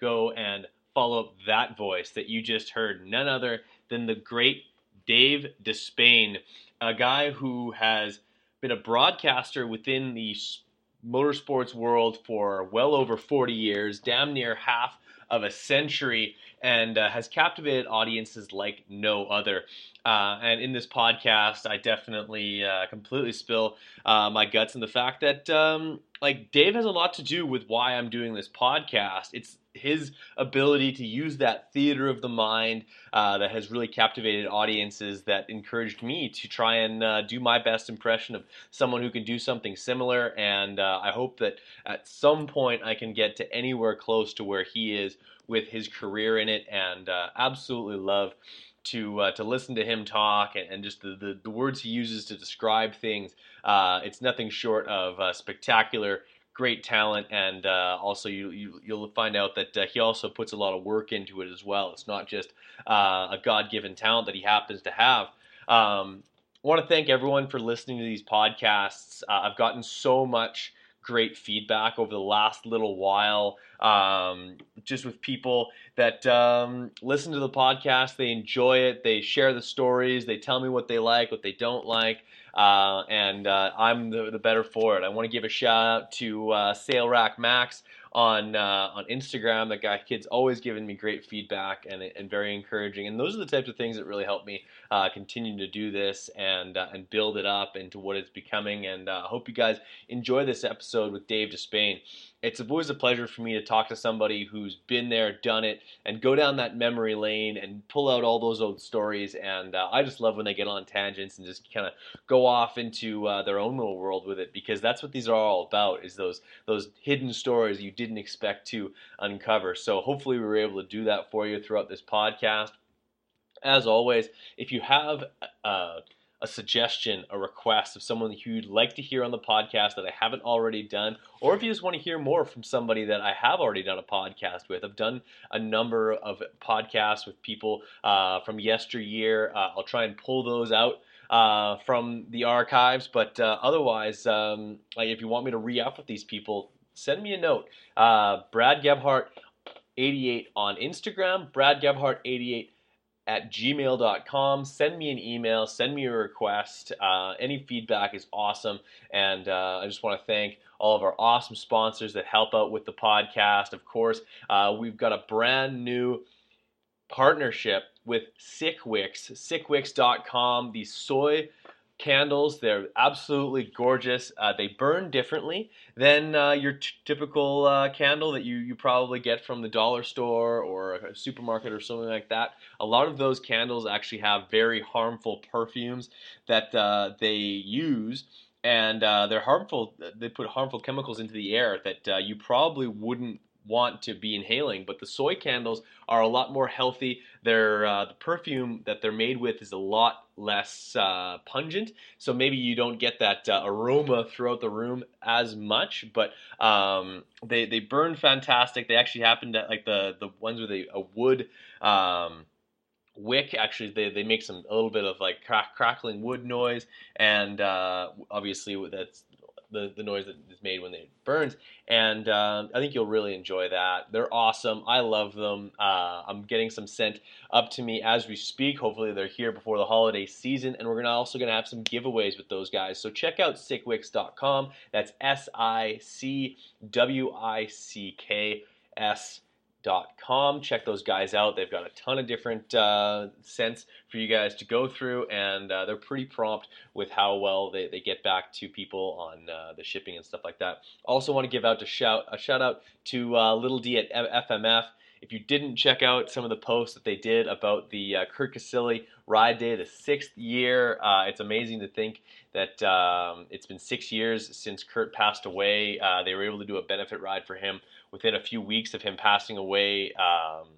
go and follow up that voice that you just heard? None other than the great Dave Despain, a guy who has been a broadcaster within the motorsports world for well over 40 years, damn near half of a century, and uh, has captivated audiences like no other. Uh, and in this podcast, I definitely uh, completely spill uh, my guts in the fact that um, like Dave has a lot to do with why I'm doing this podcast. It's his ability to use that theater of the mind uh, that has really captivated audiences that encouraged me to try and uh, do my best impression of someone who can do something similar. And uh, I hope that at some point I can get to anywhere close to where he is with his career in it, and uh, absolutely love to uh, to listen to him talk and, and just the, the, the, words he uses to describe things. Uh, it's nothing short of uh, spectacular, great talent, and uh, also you, you will find out that uh, he also puts a lot of work into it as well. It's not just uh, a God given talent that he happens to have. Um, I want to thank everyone for listening to these podcasts. I've gotten so much great feedback over the last little while, um, just with people that um, listen to the podcast. They enjoy it. They share the stories. They tell me what they like, what they don't like. Uh, and uh, I'm the, the, better for it. I want to give a shout out to uh, Rack Max on uh, on Instagram. That guy kid's always giving me great feedback and and very encouraging. And those are the types of things that really help me uh, continue to do this and uh, and build it up into what it's becoming. And uh, I hope you guys enjoy this episode with Dave Despain it's always a pleasure for me to talk to somebody who's been there, done it, and go down that memory lane and pull out all those old stories. And uh, I just love when they get on tangents and just kind of go off into uh, their own little world with it because that's what these are all about is those those hidden stories you didn't expect to uncover. So hopefully we were able to do that for you throughout this podcast. As always, if you have uh, a suggestion, a request of someone who you'd like to hear on the podcast that I haven't already done, or if you just want to hear more from somebody that I have already done a podcast with. I've done a number of podcasts with people uh, from yesteryear. Uh, I'll try and pull those out. Uh, from the archives, but uh, otherwise, um, like if you want me to re-up with these people, send me a note. Uh, Brad Gebhart, 88 on Instagram. Brad Gebhart, 88 at gmail.com. Send me an email, send me a request. Uh, any feedback is awesome. And uh, I just want to thank all of our awesome sponsors that help out with the podcast. Of course, uh, we've got a brand new partnership with Sicwicks, sicwicks.com, the soy candles. They're absolutely gorgeous. Uh, they burn differently than uh, your t- typical uh, candle that you, you probably get from the dollar store or a supermarket or something like that. A lot of those candles actually have very harmful perfumes that uh, they use. And uh, they're harmful. They put harmful chemicals into the air that uh, you probably wouldn't want to be inhaling. But the soy candles are a lot more healthy. Their uh, the perfume that they're made with is a lot less uh, pungent, so maybe you don't get that uh, aroma throughout the room as much. But um, they they burn fantastic. They actually happen to like the the ones with a, a wood. Um, wick actually they, they make some a little bit of like crack, crackling wood noise and uh, obviously that's the, the noise that is made when it burns. And um, I think you'll really enjoy that. They're awesome. I love them. Uh, I'm getting some sent up to me as we speak. Hopefully they're here before the holiday season. And we're gonna also going to have some giveaways with those guys. So check out sicwicks.com. That's S-I-C-W-I-C-K-S com. Check those guys out. They've got a ton of different uh, scents for you guys to go through, and uh, they're pretty prompt with how well they, they get back to people on uh, the shipping and stuff like that. Also, want to give out a shout a shout out to uh, Little D at FMF. If you didn't check out some of the posts that they did about the uh, Kurt Caselli ride day, the sixth year, uh, it's amazing to think that um, it's been six years since Kurt passed away. Uh, they were able to do a benefit ride for him within a few weeks of him passing away. Um,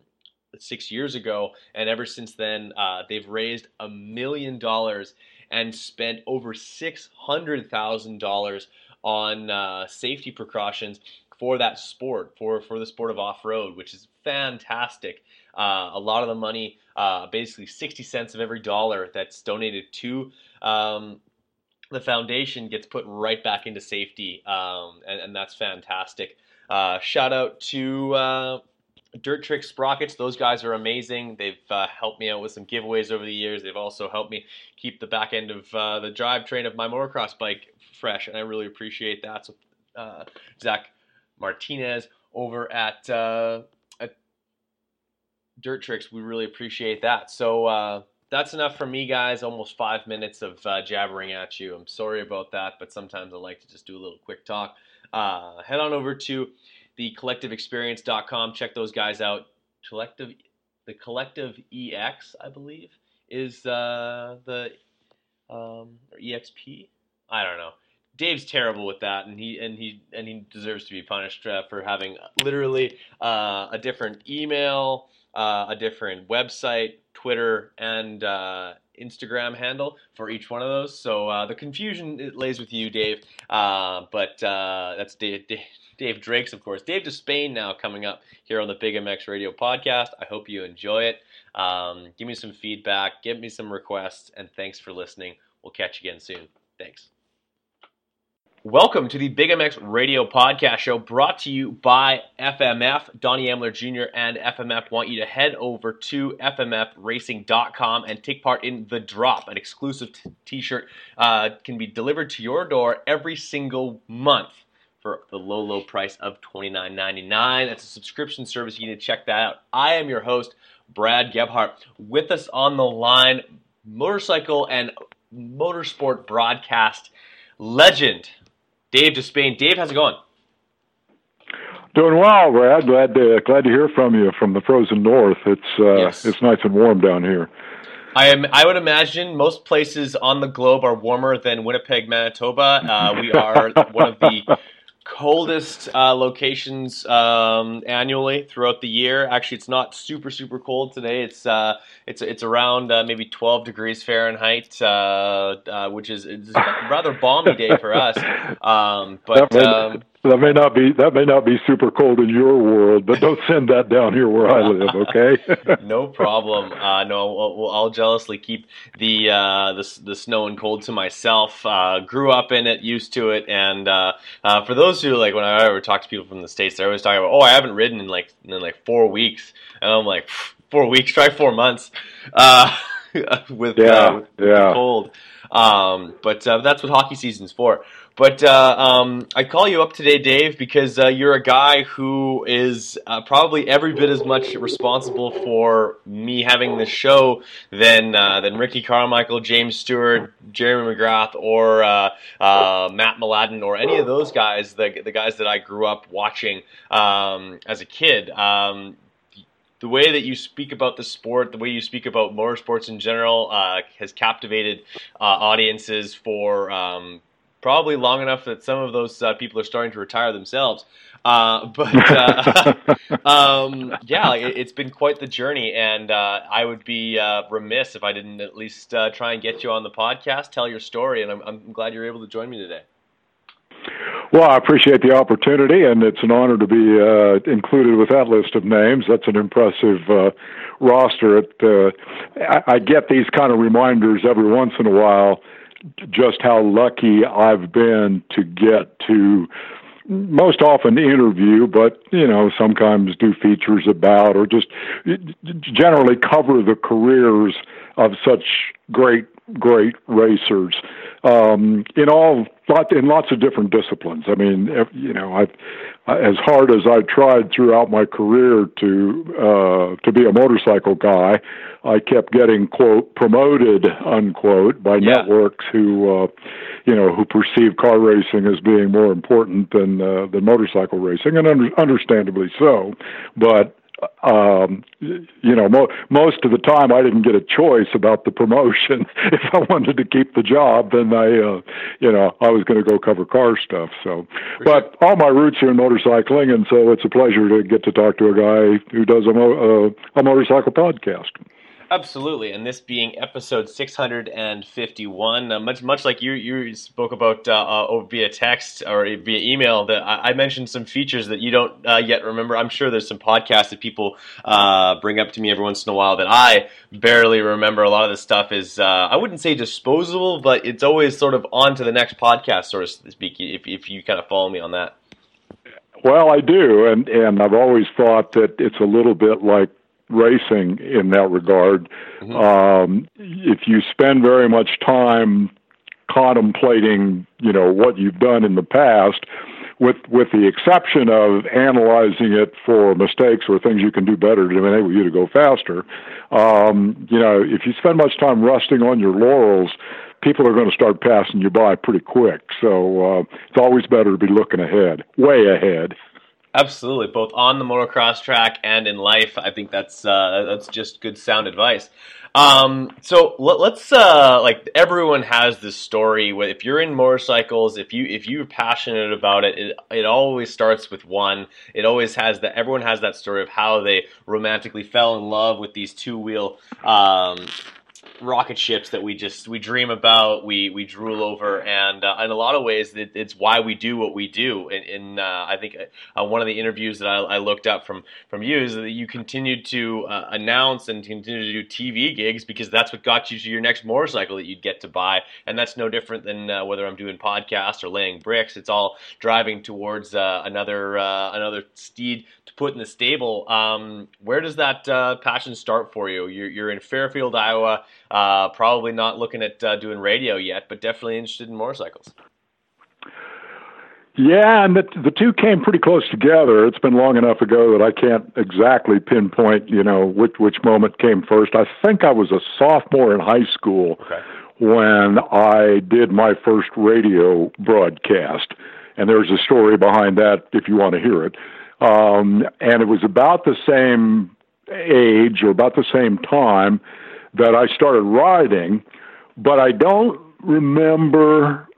six years ago, and ever since then, uh, they've raised a million dollars and spent over six hundred thousand dollars on uh, safety precautions for that sport, for for the sport of off road, which is fantastic. Uh, a lot of the money, uh, basically sixty cents of every dollar that's donated to um, the foundation, gets put right back into safety, um, and, and, that's fantastic. Uh, shout out to uh, Dirt Trick Sprockets, those guys are amazing. They've uh, helped me out with some giveaways over the years. They've also helped me keep the back end of uh, the drivetrain of my motocross bike fresh, and I really appreciate that. So, uh, Zach Martinez over at, uh, at Dirt Tricks, we really appreciate that. So, uh, that's enough for me, guys. Almost five minutes of jabbering at you. I'm sorry about that, but sometimes I like to just do a little quick talk. Head on over to thecollectiveexperience.com. Check those guys out. Collective, the Collective EX, I believe, is uh, the um, or EXP. I don't know. Dave's terrible with that, and he and he and he deserves to be punished uh, for having literally uh, a different email, uh, a different website, Twitter, and uh, Instagram handle for each one of those. So uh, the confusion it lays with you, Dave. Uh, but that's Dave, Dave, Dave Drakes, of course. Dave Despain now coming up here on the Big MX Radio podcast. I hope you enjoy it. Um, give me some feedback, give me some requests, and thanks for listening. We'll catch you again soon. Thanks. Welcome to the Big MX Radio Podcast Show brought to you by FMF. Donnie Emler Jr. and FMF want you to head over to FMFRacing.com and take part in The Drop, an exclusive t shirt uh, can be delivered to your door every single month for the low, low price of $29.99. That's a subscription service. You need to check that out. I am your host, Brad Gebhart. With us on the line, motorcycle and motorsport broadcast legend, Dave Despain. Dave, how's it going? Doing well, Brad. Glad to glad to hear from you from the frozen north. It's uh, yes. it's nice and warm down here. I am. I would imagine most places on the globe are warmer than Winnipeg, Manitoba. Uh, we are one of the coldest uh, locations um, annually throughout the year. Actually, it's not super super cold today. It's uh, it's it's around uh, maybe 12 degrees Fahrenheit, uh, uh, which is it's a rather balmy day for us. Um, but um, that may not be that may not be super cold in your world, but don't send that down here where I live, okay? no problem. Uh, no, I'll, I'll, jealously keep the, uh, the the snow and cold to myself. Uh, grew up in it, used to it, and uh, uh, for those who like when I ever talk to people from the states, they're always talking about, oh, I haven't ridden in like in like four weeks, and I'm like, four weeks, try four months uh, with yeah, with, yeah. With cold. Um, but that's what hockey season's for. But uh, um, I call you up today, Dave, because uh, you're a guy who is uh, probably every bit as much responsible for me having this show than uh, than Ricky Carmichael, James Stewart, Jeremy McGrath, or uh, uh, Matt Mladin, or any of those guys, the the guys that I grew up watching um, as a kid. Um, the way that you speak about the sport, the way you speak about motorsports in general, has captivated audiences for um, probably long enough that some of those uh, people are starting to retire themselves. Uh, but uh, um, yeah, it, has been quite the journey, and uh, I would be uh, remiss if I didn't at least uh, try and get you on the podcast, tell your story, and I'm, I'm, glad you're able to join me today. Well, I appreciate the opportunity, and it's an honor to be included with that list of names. That's an impressive roster. It, I, I get these kind of reminders every once in a while just how lucky I've been to get to most often interview, but you know sometimes do features about or just generally cover the careers of such great great racers um, in all lot in lots of different disciplines. I mean, you know, I've as hard as I tried throughout my career to uh, to be a motorcycle guy, I kept getting quote promoted unquote by yeah. networks who uh, you know who perceive car racing as being more important than uh, than motorcycle racing, and under, understandably so. But um, you know, mo- most of the time I didn't get a choice about the promotion. if I wanted to keep the job, then I, uh, you know, I was going to go cover car stuff. So, but all my roots are in motorcycling, and so it's a pleasure to get to talk to a guy who does a, mo- uh, a motorcycle podcast. Absolutely, and this being episode 651, uh, much much like you you spoke about uh, uh, via text or via email, that I, I mentioned some features that you don't uh, yet remember. I'm sure there's some podcasts that people uh, bring up to me every once in a while that I barely remember. A lot of the stuff is uh, I wouldn't say disposable, but it's always sort of on to the next podcast, so to speak. If if you kind of follow me on that. Well, I do, and and I've always thought that it's a little bit like racing in that regard. Mm-hmm. Um, if you spend very much time contemplating, you know, what you've done in the past, with with the exception of analyzing it for mistakes or things you can do better to enable you to go faster, um, you know, if you spend much time resting on your laurels, people are going to start passing you by pretty quick. So uh, it's always better to be looking ahead, way ahead. Absolutely, both on the motocross track and in life. I think that's uh, that's just good sound advice. Um, so let, us uh, like everyone has this story. If you're in motorcycles, if you if you're passionate about it, it, it always starts with one. It always has that. Everyone has that story of how they romantically fell in love with these two wheel um, rocket ships that we just we dream about, we we drool over, and uh, in a lot of ways, it, it's why we do what we do. And, and uh, I think uh, one of the interviews that I, I, looked up from from you is that you continued to uh, announce and continue to do TV gigs because that's what got you to your next motorcycle that you'd get to buy, and that's no different than uh, whether I'm doing podcasts or laying bricks. It's all driving towards uh, another another steed to put in the stable. Um, where does that passion start for you? You're, you're in Fairfield, Iowa. Uh, probably not looking at uh, doing radio yet, but definitely interested in motorcycles. Yeah, and the, the two came pretty close together. It's been long enough ago that I can't exactly pinpoint, you know, which which moment came first. I think I was a sophomore in high school okay. when I did my first radio broadcast, and there's a story behind that if you want to hear it. Um, and it was about the same age or about the same time that I started riding, but I don't remember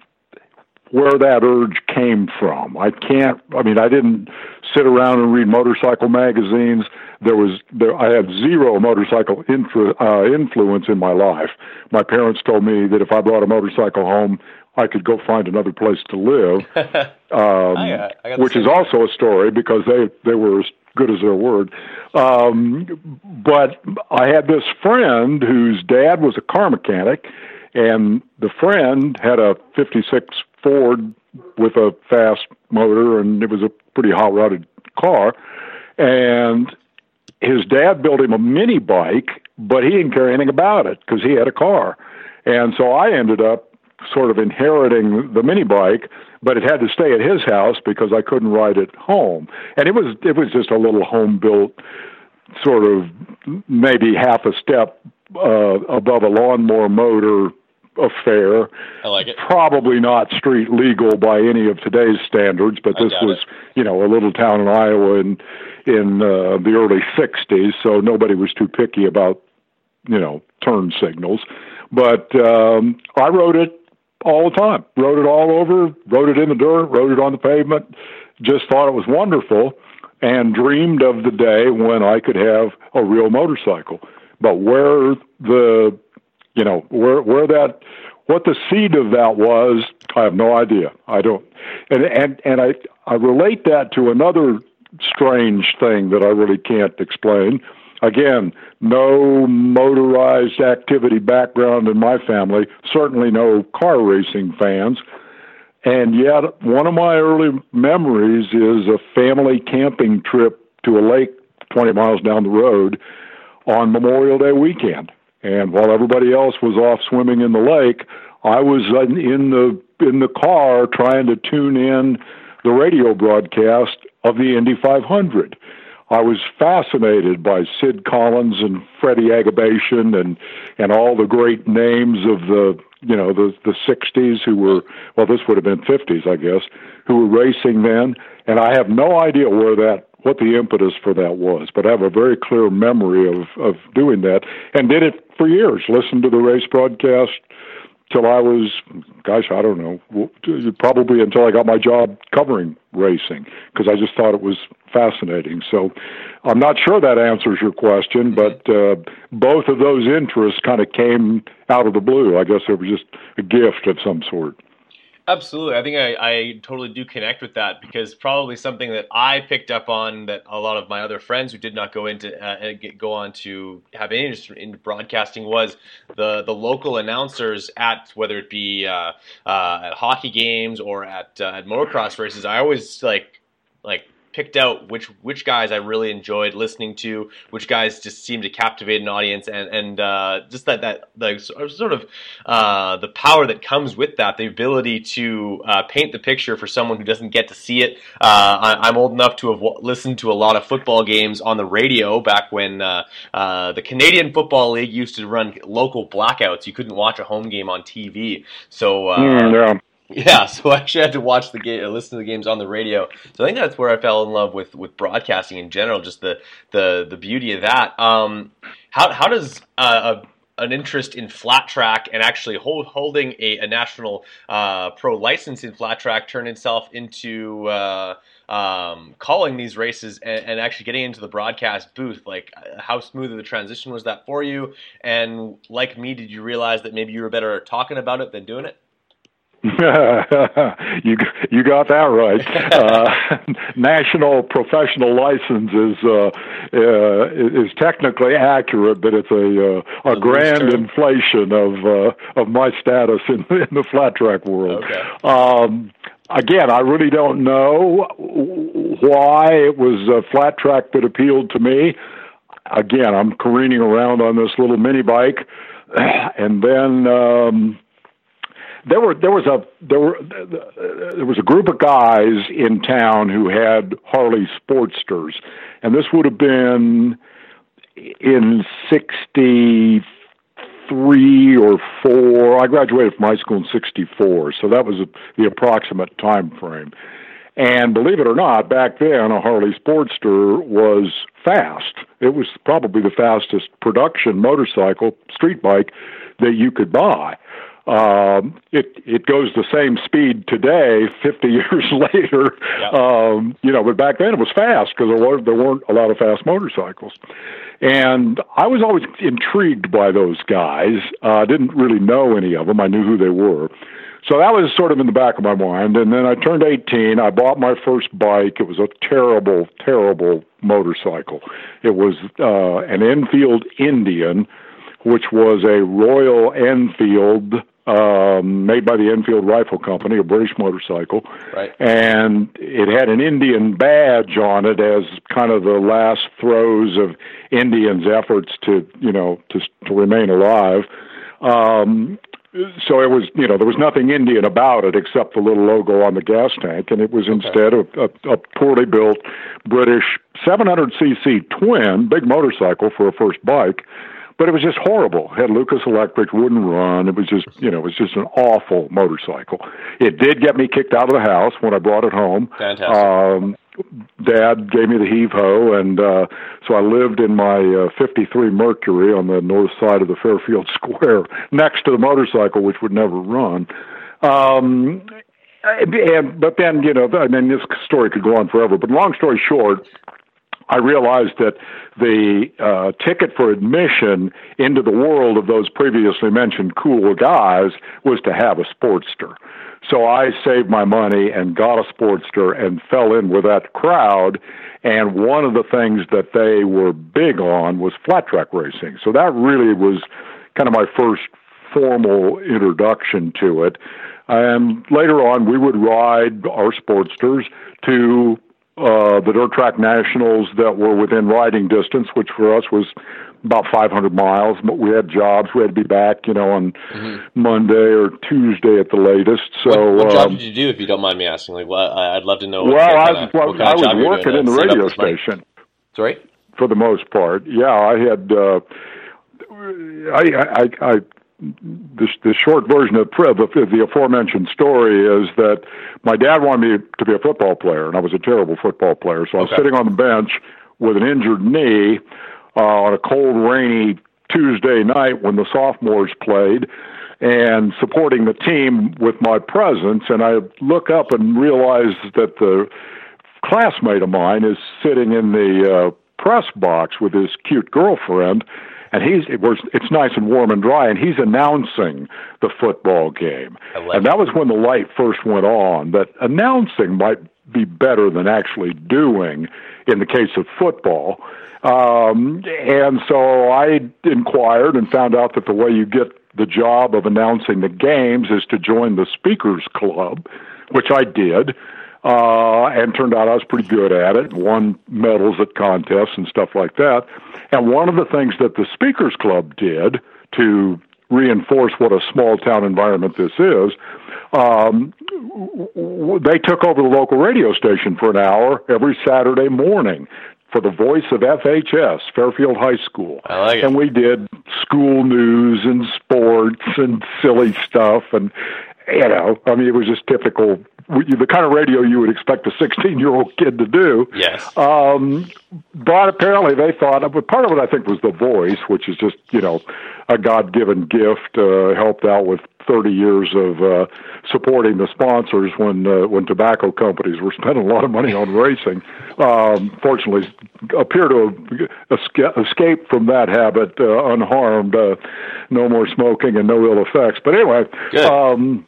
where that urge came from. I can't. I mean, I didn't sit around and read motorcycle magazines. There was there. I had zero motorcycle influ, uh, influence in my life. My parents told me that if I brought a motorcycle home, I could go find another place to live, um, I got, I got which is also a story because they they were good as their word. Um, but I had this friend whose dad was a car mechanic, and the friend had a '56 Ford with a fast motor, and it was a pretty hot rodded car. And his dad built him a mini bike, but he didn't care anything about it because he had a car. And so I ended up sort of inheriting the mini bike, but it had to stay at his house because I couldn't ride it home. And it was it was just a little home built sort of maybe half a step uh, above a lawnmower motor affair. I like it. Probably not street legal by any of today's standards, but this was, it. you know, a little town in Iowa in in uh, the early '60s, so nobody was too picky about, you know, turn signals. But um, I rode it all the time. Wrote it all over, wrote it in the dirt, wrote it on the pavement. Just thought it was wonderful and dreamed of the day when I could have a real motorcycle. But where the, you know, where where that, what the seed of that was, I have no idea. I don't, and and and I I relate that to another strange thing that I really can't explain. Again, no motorized activity background in my family, certainly no car racing fans. And yet, one of my early memories is a family camping trip to a lake 20 miles down the road on Memorial Day weekend. And while everybody else was off swimming in the lake, I was in the in the car trying to tune in the radio broadcast of the Indy 500. I was fascinated by Sid Collins and Freddie Agabashian and and all the great names of the you know the the 60s who were well this would have been 50s I guess who were racing then and I have no idea where that what the impetus for that was, but I have a very clear memory of of doing that and did it for years. Listened to the race broadcast till I was, gosh, I don't know, probably until I got my job covering racing because I just thought it was fascinating. So I'm not sure that answers your question, but uh, both of those interests kind of came out of the blue. I guess it was just a gift of some sort. Absolutely. I think I, I totally do connect with that because probably something that I picked up on that a lot of my other friends who did not go into uh, get, go on to have any interest in broadcasting was the the local announcers at whether it be uh, uh, at hockey games or at uh, at motocross races. I always like like picked out which which guys I really enjoyed listening to, which guys just seemed to captivate an audience, and and uh, just that that the sort of uh, the power that comes with that, the ability to uh, paint the picture for someone who doesn't get to see it. Uh, I, am old enough to have listened to a lot of football games on the radio back when uh, uh, the Canadian Football League used to run local blackouts. You couldn't watch a home game on TV, so. Mm, yeah Yeah, so I actually had to watch the game, listen to the games on the radio. So I think that's where I fell in love with, with broadcasting in general, just the the, the beauty of that. Um, how how does uh, a, an interest in flat track and actually hold, holding a, a national uh, pro license in flat track turn itself into uh, um, calling these races and, and, actually getting into the broadcast booth? Like, how smooth of the transition was that for you? And like me, did you realize that maybe you were better at talking about it than doing it? you you got that right. Uh, national professional license is uh, uh, is technically accurate, but it's a uh, a grand inflation of uh, of my status in, in the flat track world. Okay. Um, again, I really don't know why it was a flat track that appealed to me. Again, I'm careening around on this little mini bike, and then. Um, there were there was a there were there was a group of guys in town who had Harley Sportsters, and this would have been in '63 or four. I graduated from high school in '64, so that was the approximate time frame. And believe it or not, back then a Harley Sportster was fast. It was probably the fastest production motorcycle, street bike that you could buy. Um, it it goes the same speed today, 50 years later. Um, you know, but back then it was fast because there were there weren't a lot of fast motorcycles, and I was always intrigued by those guys. Uh, I uh, didn't really know any of them. I knew who they were. So that was sort of in the back of my mind. And then I turned 18. I bought my first bike. It was a terrible, terrible motorcycle. It was uh, an Enfield Indian, which was a Royal Enfield um, made by the Enfield Rifle Company, a British motorcycle. Right. And it had an Indian badge on it as kind of the last throes of Indians' efforts to, you know, to to remain alive. Um, so it was, you know, there was nothing Indian about it except the little logo on the gas tank, and it was okay. instead a, a, a poorly built British 700cc twin, big motorcycle for a first bike but it was just horrible. It had Lucas Electric, wouldn't run. It was just, you know, it was just an awful motorcycle. It did get me kicked out of the house when I brought it home. Fantastic. Um, Dad gave me the heave ho, and uh, so I lived in my uh, 53 Mercury on the north side of the Fairfield Square, next to the motorcycle, which would never run. Um, and but then you know, I mean, this story could go on forever. But long story short, I realized that the uh, ticket for admission into the world of those previously mentioned cool guys was to have a Sportster. So I saved my money and got a Sportster and fell in with that crowd. And one of the things that they were big on was flat track racing. So that really was kind of my first formal introduction to it. And later on, we would ride our Sportsters to uh, the dirt track nationals that were within riding distance, which for us was about 500 miles. But we had jobs; we had to be back, you know, on mm-hmm. Monday or Tuesday at the latest. So, what, what job um, did you do, if you don't mind me asking? Like, well, I'd love to know. Well, I, well, I was working in the radio station. Sorry. For the most part, yeah, I had. Uh, I, I, I the, the short version of the, the aforementioned story is that my dad wanted me to be a football player, and I was a terrible football player. So I was sitting on the bench with an injured knee uh, on a cold, rainy Tuesday night when the sophomores played and supporting the team with my presence. And I look up and realize that the classmate of mine is sitting in the uh, press box with his cute girlfriend and he's it was it's nice and warm and dry and he's announcing the football game. And that was when the light first went on that announcing might be better than actually doing in the case of football. Um and so i inquired and found out that the way you get the job of announcing the games is to join the speakers club which i did uh, and turned out I was pretty good at it. Won medals at contests and stuff like that. And one of the things that the Speakers Club did to reinforce what a small town environment this is, um, they took over the local radio station for an hour every Saturday morning for the voice of FHS, Fairfield High School. I like it. And we did school news and sports and silly stuff and you know, I mean, it was just typical the kind of radio you would expect a 16 year old kid to do. Yes. Um, but apparently they thought, but part of it I think was the voice, which is just, you know, a God given gift, uh, helped out with 30 years of uh, supporting the sponsors when uh, when tobacco companies were spending a lot of money on racing. Um, fortunately, appear to have escaped from that habit uh, unharmed. Uh, no more smoking and no ill effects. But anyway, um,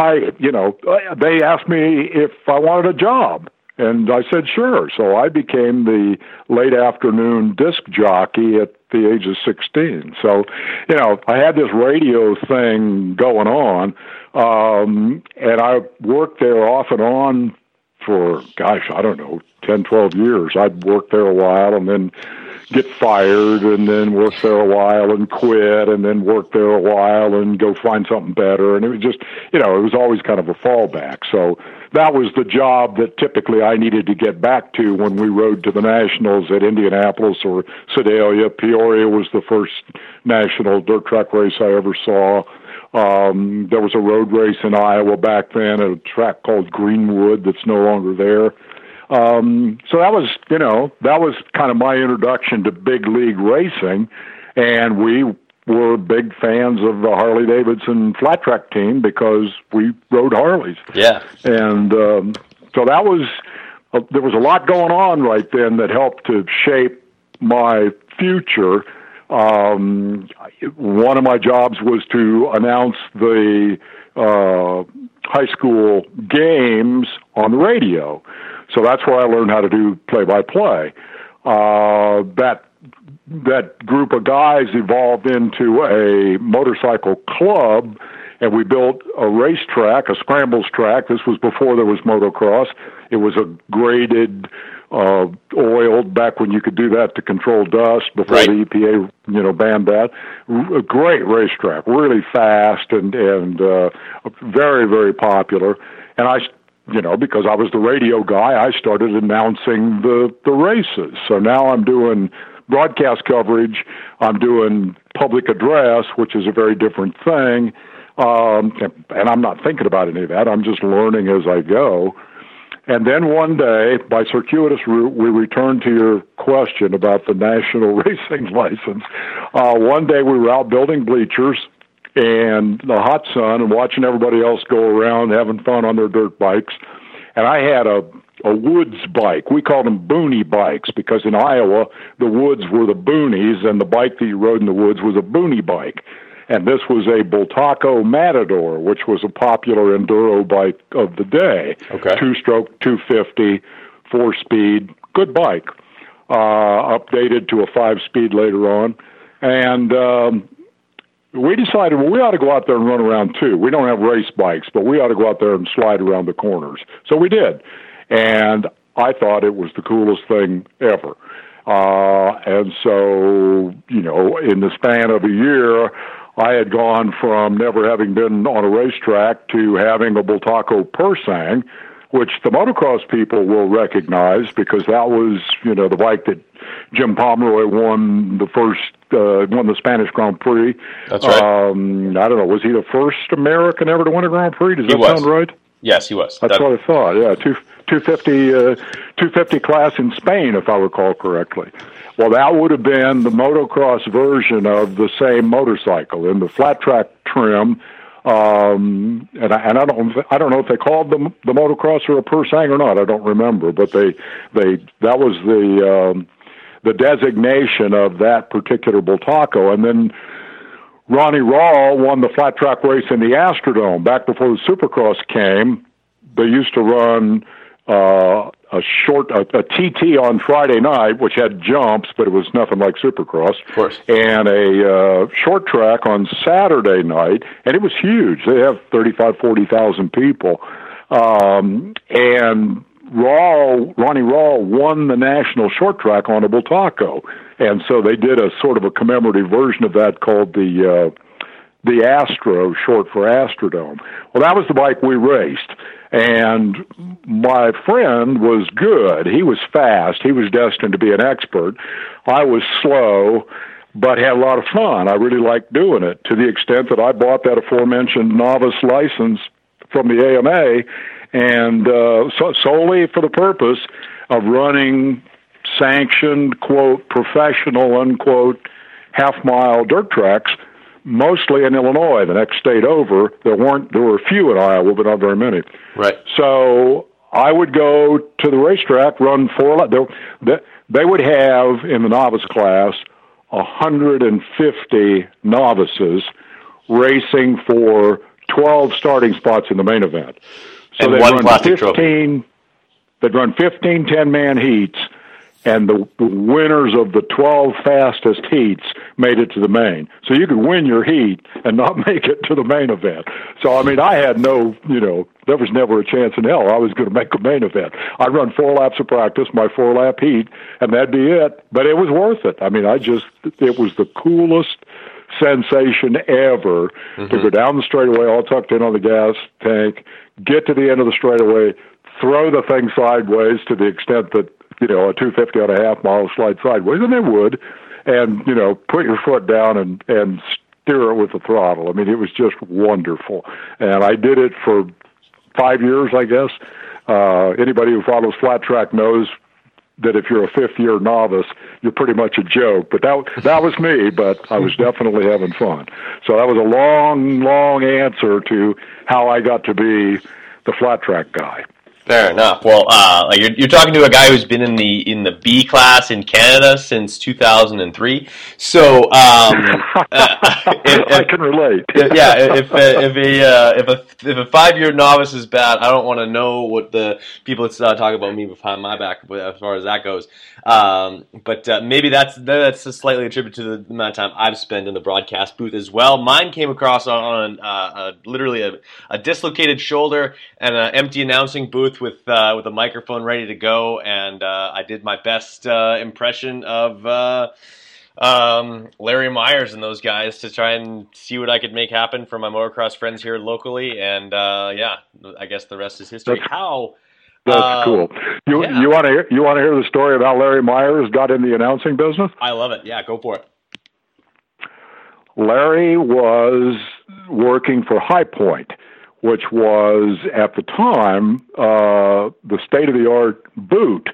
I, you know, they asked me if I wanted a job. And I said, sure. So I became the late afternoon disc jockey at the age of 16. So, you know, I had this radio thing going on. Um, and I worked there off and on for, gosh, I don't know, 10, 12 years. I'd worked there a while and then get fired and then work there a while and quit and then work there a while and go find something better. And it was just you know it was always kind of a fallback. So that was the job that typically I needed to get back to when we rode to the nationals at Indianapolis or Sedalia. Peoria was the first national dirt track race I ever saw. Um there was a road race in Iowa back then at a track called Greenwood that's no longer there um, so that was, you know, that was kind of my introduction to big league racing, and we were big fans of the Harley Davidson flat track team because we rode Harleys. Yeah, and um, so that was uh, there was a lot going on right then that helped to shape my future. Um, one of my jobs was to announce the uh, high school games on the radio. So that's where I learned how to do play by play. That that group of guys evolved into a motorcycle club and we built a racetrack, a scrambles track. This was before there was motocross. It was a graded, uh, oiled back when you could do that to control dust before right. the EPA, you know, banned that. A great racetrack, really fast and and uh, very very popular. And I you know, because I was the radio guy, I started announcing the the races. So now I'm doing broadcast coverage. I'm doing public address, which is a very different thing. Um, and I'm not thinking about any of that. I'm just learning as I go. And then one day, by circuitous route, we returned to your question about the national racing license. Uh, one day we were out building bleachers and the hot sun and watching everybody else go around having fun on their dirt bikes. And I had a a woods bike. We called them boony bikes because in Iowa the woods were the boonies and the bike that you rode in the woods was a boony bike. And this was a Bultaco Matador, which was a popular enduro bike of the day. Okay. Two stroke, 250, four speed, good bike. Uh, updated to a five speed later on. And um, we decided, well, we ought to go out there and run around too. We don't have race bikes, but we ought to go out there and slide around the corners. So we did. And I thought it was the coolest thing ever. Uh, and so, you know, in the span of a year, I had gone from never having been on a racetrack to having a Bultaco Pursang which the motocross people will recognize because that was, you know, the bike that Jim Pomeroy won the first, uh, won the Spanish Grand Prix. That's right. Um, I don't know, was he the first American ever to win a Grand Prix? Does He that was. sound right? Yes, he was. That's That- what I thought. Yeah, two two fifty uh, two fifty class in Spain, if I recall correctly. Well, that would have been the motocross version of the same motorcycle in the flat track trim. Um, and I, and I don't I don't know if they called the the motocross or a Pursang or not. I don't remember, but they they that was the um, the designation of that particular Bultaco, and then Ronnie Rall won the flat track race in the Astrodome back before the Supercross came. They used to run uh, a short a, a TT on Friday night, which had jumps, but it was nothing like Supercross. Of course. And a uh, short track on Saturday night, and it was huge. They have thirty-five, forty thousand people, um, and Rall, Ronnie Rall won the national short track on a Bultaco, and so they did a sort of a commemorative version of that called the uh, the Astro, short for Astrodome. Well, that was the bike we raced, and my friend was good. He was fast. He was destined to be an expert. I was slow. But had a lot of fun. I really liked doing it to the extent that I bought that aforementioned novice license from the AMA, and uh, so, solely for the purpose of running sanctioned, quote, professional, unquote, half mile dirt tracks, mostly in Illinois, the next state over. There weren't, there were a few in Iowa, but not very many. Right. So I would go to the racetrack, run four. They, they, would have in the novice class 150 novices racing for 12 starting spots in the main event. So And they'd one run plastic trophy. 15, They'd run 15 10 man heats, and the, the winners of the 12 fastest heats made it to the main. So you could win your heat and not make it to the main event. So, I mean, I had no, you know, there was never a chance in hell I was going to make a main event. I'd run four laps of practice, my four lap heat, and that'd be it. But it was worth it. I mean, I just, it was the coolest sensation ever to mm-hmm. go down the straightaway all tucked in on the gas tank, get to the end of the straightaway, throw the thing sideways to the extent that you know a 250 on a half mile slide sideways, and they would, and you know put your foot down and and steer it with the throttle. I mean, it was just wonderful, and I did it for five years, I guess. Uh, anybody who follows flat track knows that if you're a fifth year novice, you're pretty much a joke. But that that was me. But I was definitely having fun. So that was a long, long answer to how I got to be the flat track guy. Fair enough. Well, uh, like you're, you're talking to a guy who's been in the in the B class in Canada since 2003. So, um, uh, if, I can relate. if- yeah, if a, if a uh, if a if a five year novice is bad, I don't want to know what the people that uh, talk about me behind my back as far as that goes. Um, but uh, maybe that's that's a slightly attributed to the amount of time I've spent in the broadcast booth as well. Mine came across on, on uh, a, literally a, a dislocated shoulder and an empty announcing booth with uh, with a microphone ready to go, and uh, I did my best uh, impression of. Uh, um, Larry Maiers and those guys to try and see what I could make happen for my motocross friends here locally. And uh, yeah, I guess the rest is history. How? That's uh, cool. You yeah. you want to hear, you want to hear the story of how Larry Maiers got in the announcing business? I love it. Yeah, go for it. Larry was working for High Point, which was at the time uh, the state of the art boot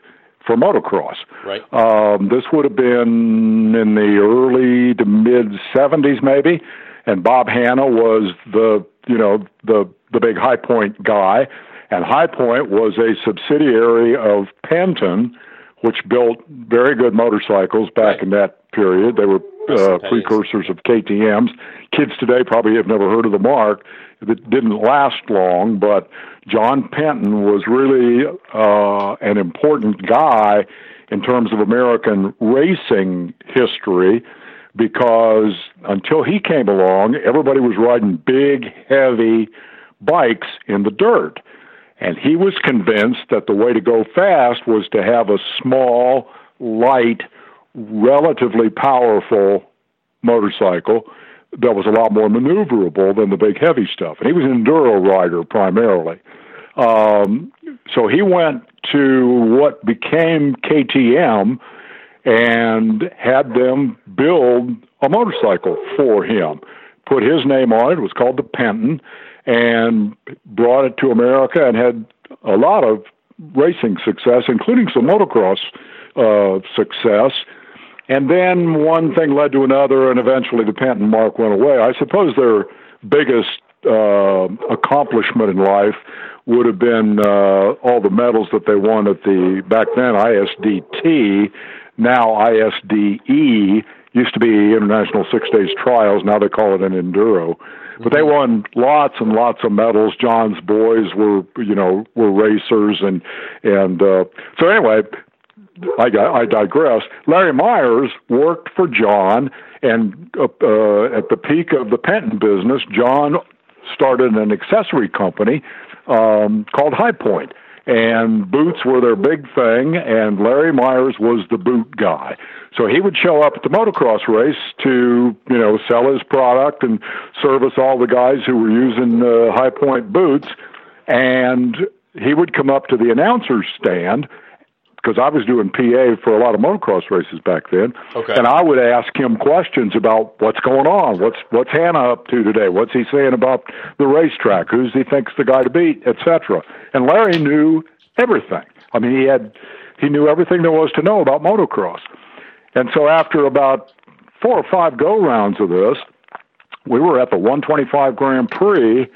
for motocross. Right. Um, this would have been in the early to mid '70s, maybe, and Bob Hanna was the you know the the big High Point guy, and High Point was a subsidiary of Penton, which built very good motorcycles back Right. in that period. They were uh, precursors of KTM's. Kids today probably have never heard of the marque. It didn't last long, but John Penton was really uh, an important guy in terms of American racing history because until he came along, everybody was riding big, heavy bikes in the dirt. And he was convinced that the way to go fast was to have a small, light, relatively powerful motorcycle that was a lot more maneuverable than the big heavy stuff. And he was an enduro rider primarily. Um, so he went to what became KTM and had them build a motorcycle for him. Put his name on it. It was called the Penton, and brought it to America and had a lot of racing success, including some motocross uh, success. And then one thing led to another, and eventually the Penton marque went away. I suppose their biggest uh, accomplishment in life would have been uh, all the medals that they won at the back then ISDT, now ISDE, used to be International Six Days Trials. Now they call it an enduro. But they won lots and lots of medals. John's boys were, you know, were racers, and and uh, so anyway, I, I digress. Larry Maiers worked for John, and uh, uh, at the peak of the Penton business, John started an accessory company um, called Hi-Point, and boots were their big thing, and Larry Maiers was the boot guy. So he would show up at the motocross race to, you know, sell his product and service all the guys who were using uh, Hi-Point boots, and he would come up to the announcer's stand because I was doing PA for a lot of motocross races back then. Okay. And I would ask him questions about what's going on, what's what's Hanna up to today, what's he saying about the racetrack, who's he thinks the guy to beat, etc. And Larry knew everything. I mean, he had he knew everything there was to know about motocross. And so after about four or five go rounds of this, we were at the 125 Grand Prix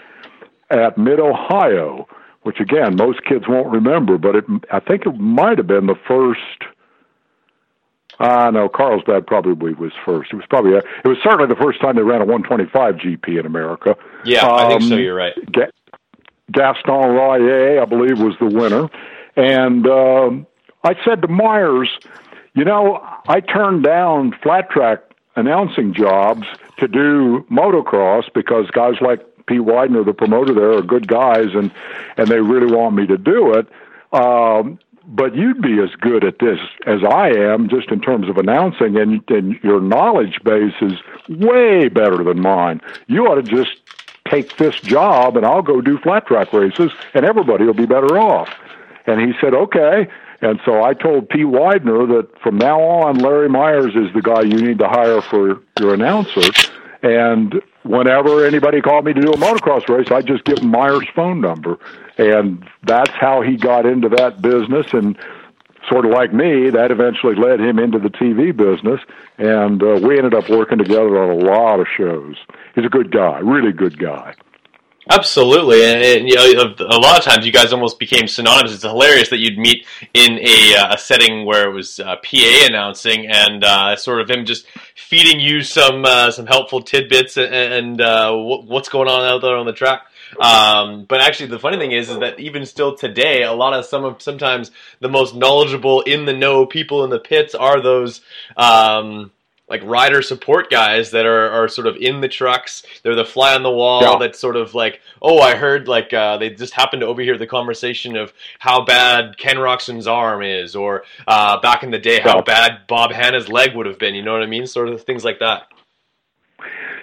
at Mid Ohio which again most kids won't remember, but it I think it might have been the first. I Uh, no, Carlsbad probably was first. It was probably a, it was certainly the first time they ran a 125 GP in America. Yeah, um, I think so. Um, you're right. Ga- Gaston Rahier, I believe, was the winner, and um, I said to Maiers, you know, I turned down flat track announcing jobs to do motocross because guys like Pete Widener, the promoter there, are good guys, and and they really want me to do it. Um, but you'd be as good at this as I am, just in terms of announcing, and, and your knowledge base is way better than mine. You ought to just take this job, and I'll go do flat track races, and everybody will be better off. And he said, okay. And so I told Pete Widener that from now on, Larry Maiers is the guy you need to hire for your announcer. And whenever anybody called me to do a motocross race, I'd just give him Maiers' phone number. And that's how he got into that business. And sort of like me, that eventually led him into the TV business. And uh, we ended up working together on a lot of shows. He's a good guy, really good guy. Absolutely, and, and, you know, a lot of times you guys almost became synonymous. It's hilarious that you'd meet in a, uh, a setting where it was uh, PA announcing and uh, sort of him just feeding you some uh, some helpful tidbits and, and uh, what's going on out there on the track. Um, but actually, the funny thing is, is that even still today, a lot of some of sometimes the most knowledgeable in the know people in the pits are those. Um, like rider support guys that are, are sort of in the trucks. They're the fly on the wall yeah. that's sort of like, oh, I heard like uh, they just happened to overhear the conversation of how bad Ken Roczen's arm is, or uh, back in the day how yeah. bad Bob Hanna's leg would have been. You know what I mean? Sort of things like that.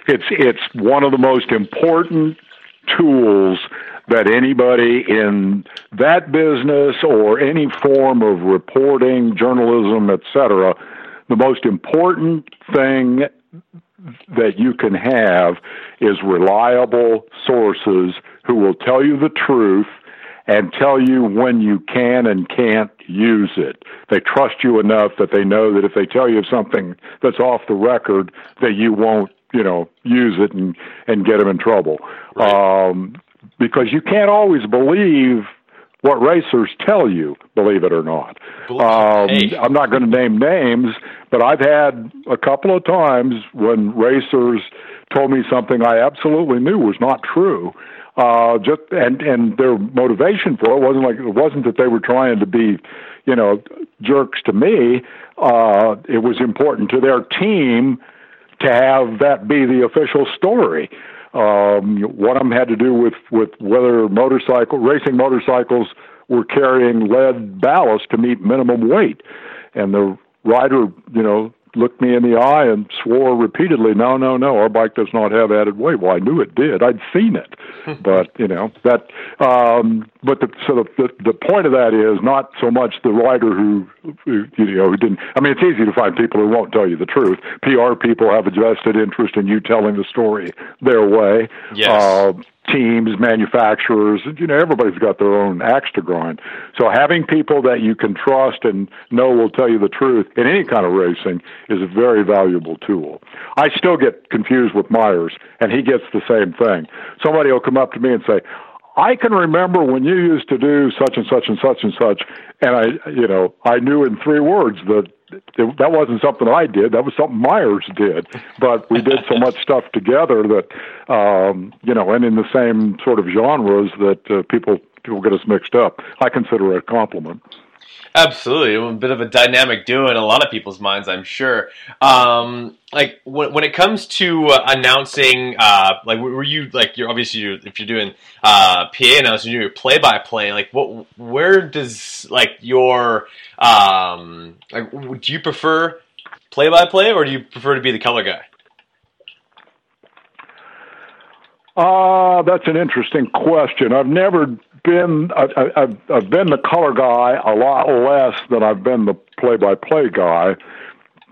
It's it's one of the most important tools that anybody in that business or any form of reporting, journalism, etc the most important thing that you can have is reliable sources who will tell you the truth and tell you when you can and can't use it. They trust you enough that they know that if they tell you something that's off the record, that you won't, you know, use it and and get them in trouble. Right. Um, because you can't always believe what racers tell you, believe it or not. Um, hey. I'm not going to name names, but I've had a couple of times when racers told me something I absolutely knew was not true. Uh, just and and their motivation for it wasn't like it wasn't that they were trying to be, you know, jerks to me. Uh, it was important to their team to have that be the official story. Um, one of them had to do with with whether motorcycle racing motorcycles were carrying lead ballast to meet minimum weight, and the rider, you know, looked me in the eye and swore repeatedly, "No, no, no, our bike does not have added weight." Well, I knew it did. I'd seen it, but you know that. Um, but the, so the, the the point of that is not so much the writer who, who you know who didn't. I mean, it's easy to find people who won't tell you the truth. PR people have a vested interest in you telling the story their way. Yes. Uh, teams, manufacturers, you know, everybody's got their own axe to grind. So having people that you can trust and know will tell you the truth in any kind of racing is a very valuable tool. I still get confused with Maiers, and he gets the same thing. Somebody will come up to me and say, I can remember when you used to do such and such and such and such, and I, you know, I knew in three words that it, that wasn't something I did. That was something Maiers did. But we did so much stuff together that, um, you know, and in the same sort of genres that uh, people people get us mixed up. I consider it a compliment. Absolutely, a bit of a dynamic duo in a lot of people's minds, I'm sure. Um, like when, when it comes to uh, announcing, uh, like were you like you're obviously you're, if you're doing uh, PA announcing, you're play by play. Like what, where does like your um, like do you prefer play by play or do you prefer to be the color guy? Uh, that's an interesting question. I've never been I, I've I've been the color guy a lot less than I've been the play-by-play guy.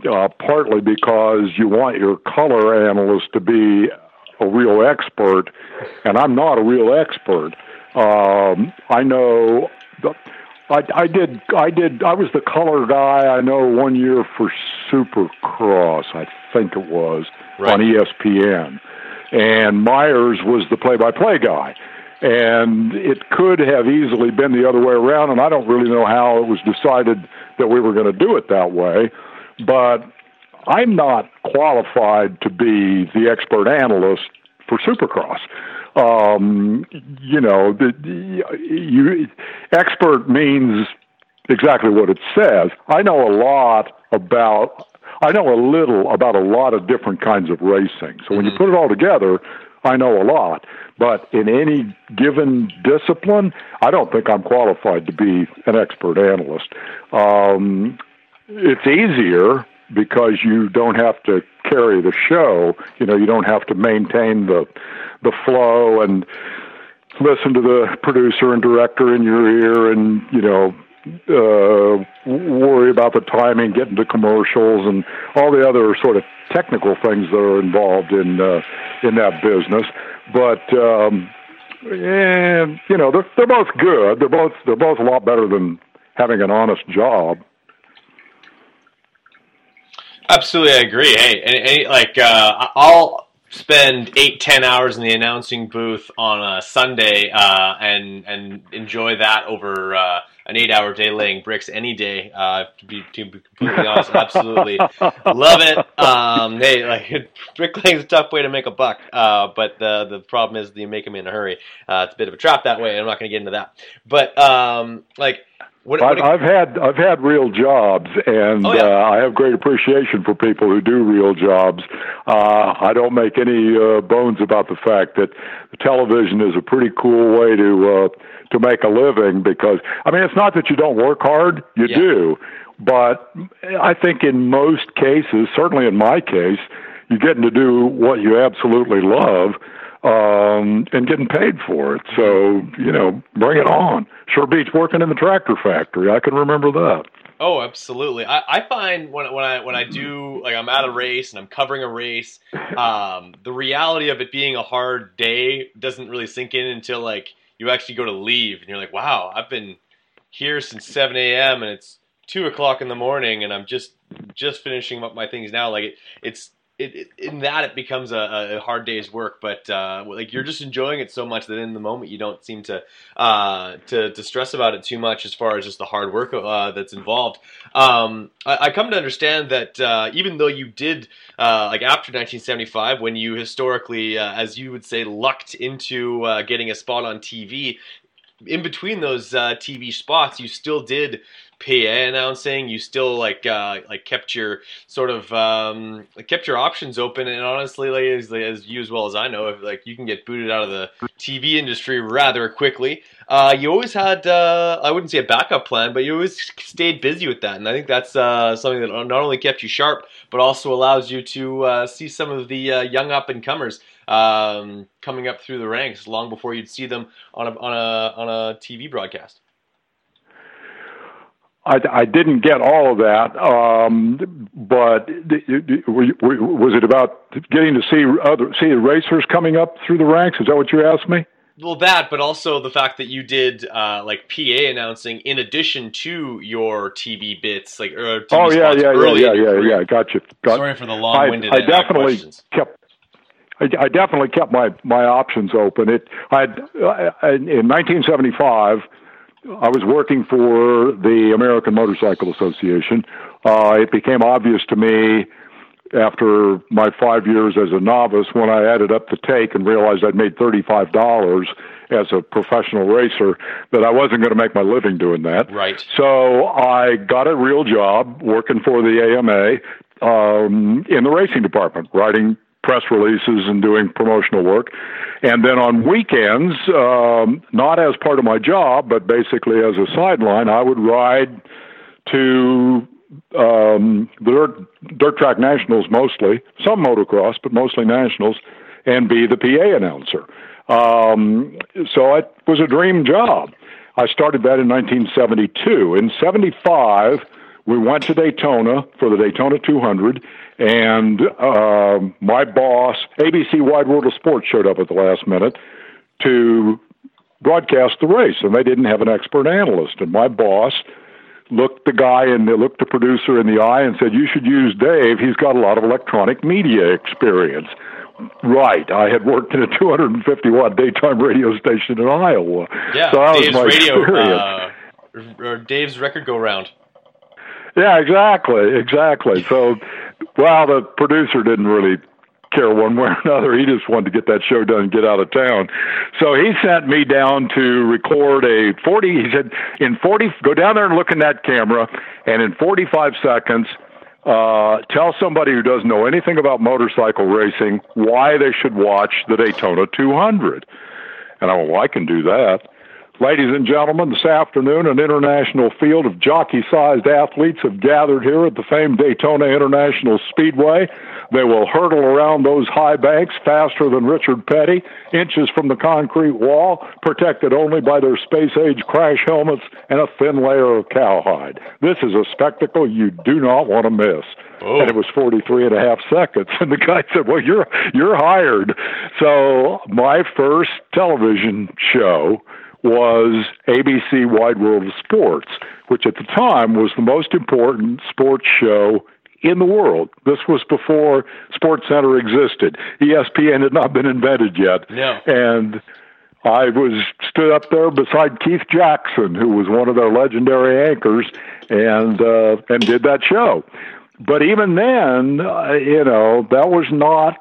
Uh, partly because you want your color analyst to be a real expert, and I'm not a real expert. Um, I know. The, I, I did. I did. I was the color guy. I know one year for Supercross. I think it was Right. on ESPN, and Maiers was the play-by-play guy. And it could have easily been the other way around, and I don't really know how it was decided that we were going to do it that way. But I'm not qualified to be the expert analyst for Supercross. Um, you know, the, the, you, expert means exactly what it says. I know a lot about, I know a little about a lot of different kinds of racing. So when you put it all together, I know a lot. But in any given discipline, I don't think I'm qualified to be an expert analyst. Um, it's easier because you don't have to carry the show. You know, you don't have to maintain the the flow and listen to the producer and director in your ear, and you know, uh, worry about the timing, getting to commercials, and all the other sort of technical things that are involved in uh, in that business. But um, and you know, they're, they're both good. They're both they're both a lot better than having an honest job. Absolutely, I agree. Hey, and, and, like uh, I'll spend eight, ten hours in the announcing booth on a Sunday uh, and and enjoy that over uh, an eight-hour day laying bricks any day. Uh, to be to be completely honest, absolutely love it. Um, hey, like bricklaying is a tough way to make a buck, uh, but the the problem is that you make them in a hurry. Uh, it's a bit of a trap that way. I'm not going to get into that, but um, like. What, I've, what, I've had I've had real jobs, and Oh, yeah. uh, I have great appreciation for people who do real jobs. Uh, I don't make any uh, bones about the fact that television is a pretty cool way to uh, to make a living. Because I mean, it's not that you don't work hard; you Yeah. do. But I think in most cases, certainly in my case, you're getting to do what you absolutely love um, and getting paid for it. So, you know, bring it on. Sure beats working in the tractor factory. I can remember that. Oh, absolutely. I, I find when when I when I do like I'm at a race and I'm covering a race, um, the reality of it being a hard day doesn't really sink in until like you actually go to leave and you're like, wow, I've been here since 7 a.m. and it's two o'clock in the morning and I'm just just finishing up my things now. Like it, it's it, it, in that it becomes a, a hard day's work, but uh, like you're just enjoying it so much that in the moment you don't seem to uh, to, to stress about it too much as far as just the hard work uh, that's involved. Um, I, I come to understand that uh, even though you did uh, like after 1975, when you historically, uh, as you would say, lucked into getting a spot on TV, in between those uh, TV spots, you still did PA announcing. You still like uh, like kept your sort of um, kept your options open. And honestly, like as, as you as well as I know, if like you can get booted out of the TV industry rather quickly. Uh, you always had uh, I wouldn't say a backup plan, but you always stayed busy with that, and I think that's uh, something that not only kept you sharp, but also allows you to uh, see some of the uh, young up and comers um, coming up through the ranks long before you'd see them on a on a on a TV broadcast. I, I didn't get all of that, um, but was it about getting to see other see the racers coming up through the ranks? Is that what you asked me? Well, that, but also the fact that you did uh, like PA announcing in addition to your TV bits, like or TV oh yeah, yeah, yeah, yeah, yeah, yeah. Got you. Got, Sorry for the long-winded. I, I definitely questions. kept. I, I definitely kept my my options open. It I in 1975 I was working for the American Motorcycle Association. Uh, it became obvious to me after my five years as a novice when I added up the take and realized I'd made $35 as a professional racer that I wasn't going to make my living doing that. Right. So I got a real job working for the AMA um, in the racing department, writing press releases and doing promotional work. And then on weekends, um, not as part of my job, but basically as a sideline, I would ride to um, the dirt, dirt track nationals mostly, some motocross, but mostly nationals, and be the PA announcer. Um, so it was a dream job. I started that in 1972. In 75, we went to Daytona for the Daytona 200, and uh, my boss, ABC Wide World of Sports, showed up at the last minute to broadcast the race, and they didn't have an expert analyst. And my boss looked the guy and looked the producer in the eye and said, "You should use Dave. He's got a lot of electronic media experience." Right, I had worked in a 250 watt daytime radio station in Iowa. Yeah, so that Dave's was my radio, experience. uh, or Dave's record go round. Yeah, exactly, exactly. So, well, the producer didn't really care one way or another. He just wanted to get that show done and get out of town. So he sent me down to record a 40. He said, in 40, go down there and look in that camera, and in 45 seconds, uh, tell somebody who doesn't know anything about motorcycle racing why they should watch the Daytona 200. And I went, well, I can do that. Ladies and gentlemen, this afternoon, an international field of jockey sized athletes have gathered here at the famed Daytona International Speedway. They will hurtle around those high banks faster than Richard Petty, inches from the concrete wall, protected only by their space age crash helmets and a thin layer of cowhide. This is a spectacle you do not want to miss. Oh. And it was 43 and a half seconds. And the guy said, Well, you're, you're hired. So my first television show was ABC Wide World of Sports, which at the time was the most important sports show in the world. This was before Sports Center existed. ESPN had not been invented yet. No. And I was stood up there beside Keith Jackson, who was one of their legendary anchors, and uh, and did that show. But even then, uh, you know, that was not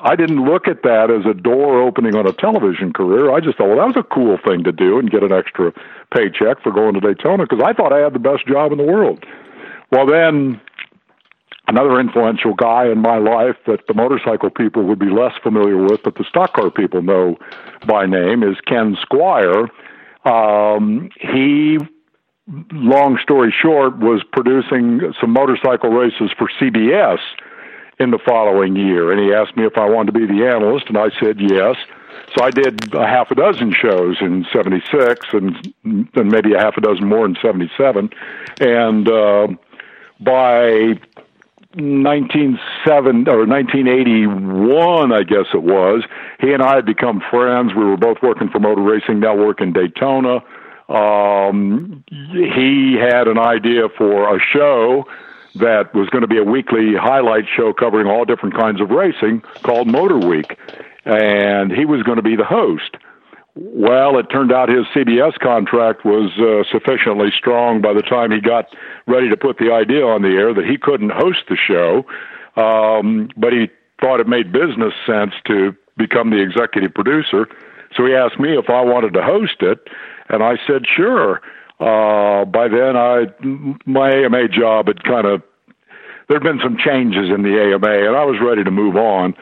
I didn't look at that as a door opening on a television career. I just thought, well, that was a cool thing to do and get an extra paycheck for going to Daytona because I thought I had the best job in the world. Well, then another influential guy in my life that the motorcycle people would be less familiar with, but the stock car people know by name is Ken Squier. Um, he, long story short, was producing some motorcycle races for CBS in the following year. And he asked me if I wanted to be the analyst, and I said yes. So I did a half a dozen shows in '76, and then maybe a half a dozen more in '77. And uh, by 1907 or 1981, I guess it was, he and I had become friends. We were both working for Motor Racing Network in Daytona. Um, he had an idea for a show that was going to be a weekly highlight show covering all different kinds of racing called Motor Week. And he was going to be the host. Well, it turned out his CBS contract was uh, sufficiently strong by the time he got ready to put the idea on the air that he couldn't host the show. Um, but he thought it made business sense to become the executive producer. So he asked me if I wanted to host it, and I said, sure. Uh, by then, I my AMA job had kind of there'd been some changes in the AMA, and I was ready to move on.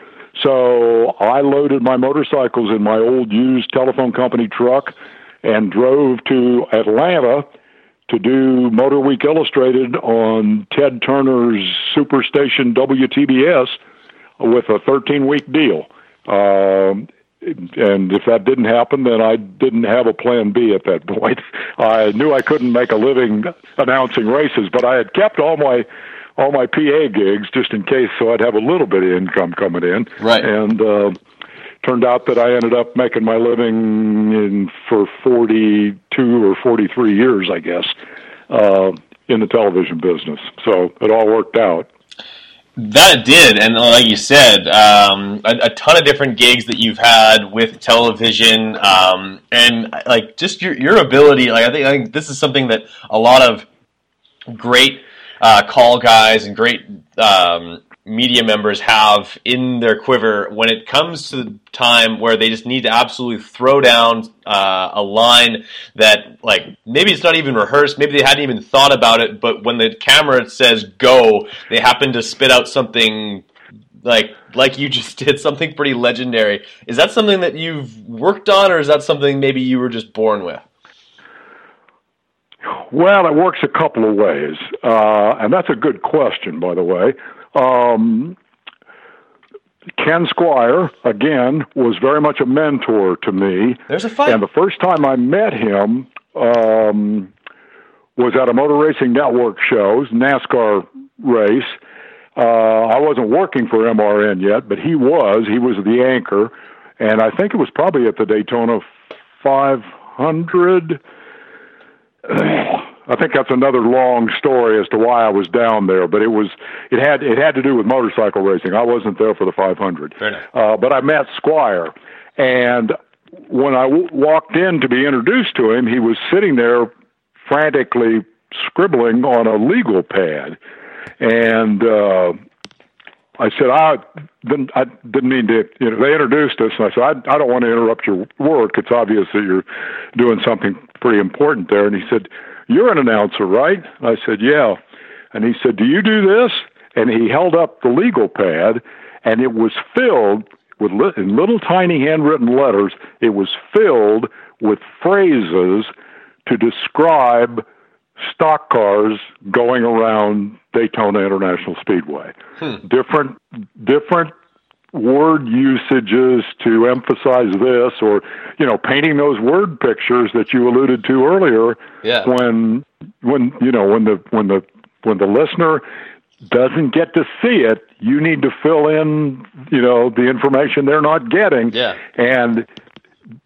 So I loaded my motorcycles in my old used telephone company truck and drove to Atlanta to do Motor Week Illustrated on Ted Turner's Superstation WTBS with a 13 week deal. Um, and if that didn't happen, then I didn't have a plan B at that point. I knew I couldn't make a living announcing races, but I had kept all my all my PA gigs just in case, so I'd have a little bit of income coming in. Right. And uh, turned out that I ended up making my living in for 42 or 43 years, I guess, uh, in the television business. So it all worked out. That did, and like you said, um, a, a, ton of different gigs that you've had with television, um, and like just your your ability. Like I think, I think this is something that a lot of great uh, call guys and great um, media members have in their quiver when it comes to the time where they just need to absolutely throw down uh, a line that like maybe it's not even rehearsed maybe they hadn't even thought about it but when the camera says go they happen to spit out something like like you just did something pretty legendary. Is that something that you've worked on or is that something maybe you were just born with? Well, it works a couple of ways, uh, and that's a good question, by the way. Um, Ken Squier, again, was very much a mentor to me. There's a fight. And the first time I met him um, was at a Motor Racing Network show's NASCAR race. Uh, I wasn't working for MRN yet, but he was. He was the anchor. And I think it was probably at the Daytona 500. I think that's another long story as to why I was down there, but it was it had it had to do with motorcycle racing. I wasn't there for the 500, uh, but I met Squier, and when I w- walked in to be introduced to him, he was sitting there frantically scribbling on a legal pad, and uh, I said, I didn't, I didn't mean to, you know, they introduced us and I said, I, I don't want to interrupt your work. It's obvious that you're doing something pretty important there. And he said, you're an announcer, right? I said, Yeah. And he said, Do you do this? And he held up the legal pad, and it was filled with li- in little tiny handwritten letters. It was filled with phrases to describe stock cars going around Daytona International Speedway. Hmm. Different different word usages to emphasize this or you know painting those word pictures that you alluded to earlier yeah. when when you know when the when the when the listener doesn't get to see it you need to fill in you know the information they're not getting yeah and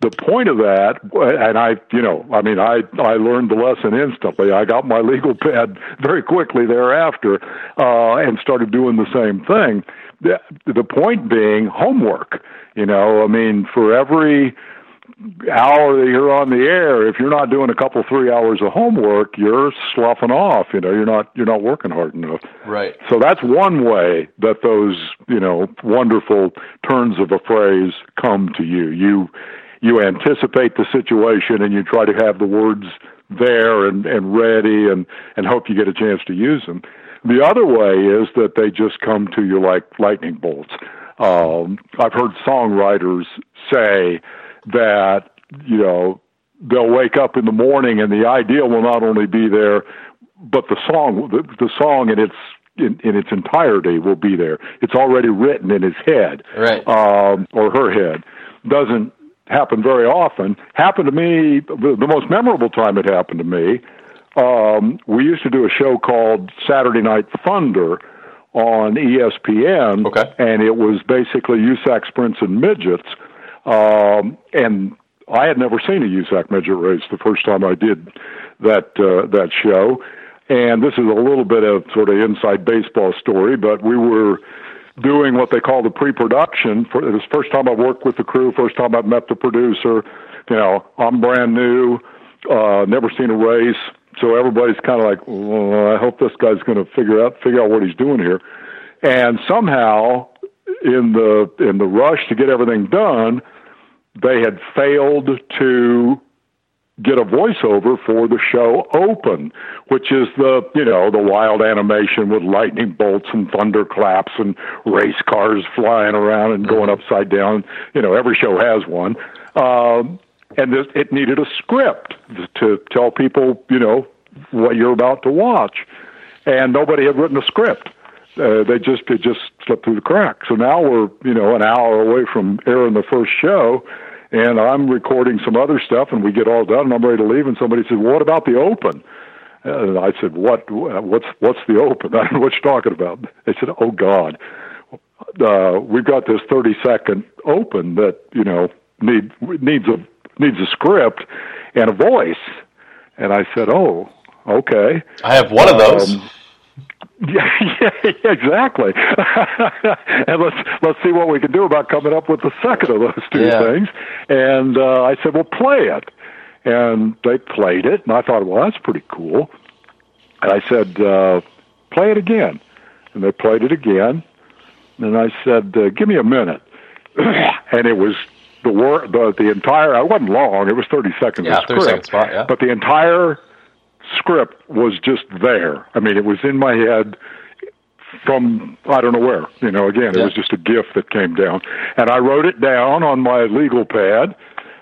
the point of that, and I, you know, I mean, I I learned the lesson instantly. I got my legal pad very quickly thereafter, uh, and started doing the same thing the, the point being homework. You know, I mean, for every hour that you're on the air, if you're not doing a couple three hours of homework, you're sloughing off. You know, you're not you're not working hard enough. Right. So that's one way that those you know wonderful turns of a phrase come to you. You you anticipate the situation and you try to have the words there and and ready and and hope you get a chance to use them. The other way is that they just come to you like lightning bolts. Um, I've heard songwriters say that, you know, they'll wake up in the morning and the idea will not only be there, but the song, the, the song in its in, in its entirety will be there. It's already written in his head, right, um, or her head. Doesn't happen very often. Happened to me. The, the most memorable time it happened to me um, we used to do a show called Saturday Night Thunder on ESPN, okay. and it was basically USAC sprints and midgets. Um, and I had never seen a USAC midget race the first time I did that uh, that show. And this is a little bit of sort of inside baseball story, but we were doing what they call the pre-production. For, it was the first time I worked with the crew, first time I've met the producer. You know, I'm brand new, uh, never seen a race so everybody's kind of like, well, I hope this guy's going to figure out figure out what he's doing here. And somehow, in the in the rush to get everything done, they had failed to get a voiceover for the show Open, which is the you know the wild animation with lightning bolts and thunderclaps and race cars flying around and going Mm-hmm. upside down. You know every show has one, um, and this, it needed a script to tell people you know what you're about to watch, and nobody had written a script. Uh, they just it just slipped through the cracks. So now we're you know an hour away from airing the first show, and I'm recording some other stuff, and we get all done, and I'm ready to leave, and somebody said, "What about the open?" And I said, "What? What's what's the open? I don't what you're talking about." They said, "Oh God, uh, we've got this 30 second open that you know need needs a needs a script and a voice." And I said, "Oh, okay." I have one of those. Um, yeah, yeah, exactly. and let's let's see what we can do about coming up with the second of those two Yeah. things. And uh, I said, "Well, play it." And they played it, and I thought, "Well, that's pretty cool." And I said, uh, "Play it again." And they played it again. And I said, uh, "Give me a minute." and it was the wor- the the entire. It wasn't long. It was thirty seconds. Yeah, of 30 second script, spot, yeah. But the entire script was just there. I mean, it was in my head from I don't know where. You know, again, it was just a gift that came down, and I wrote it down on my legal pad,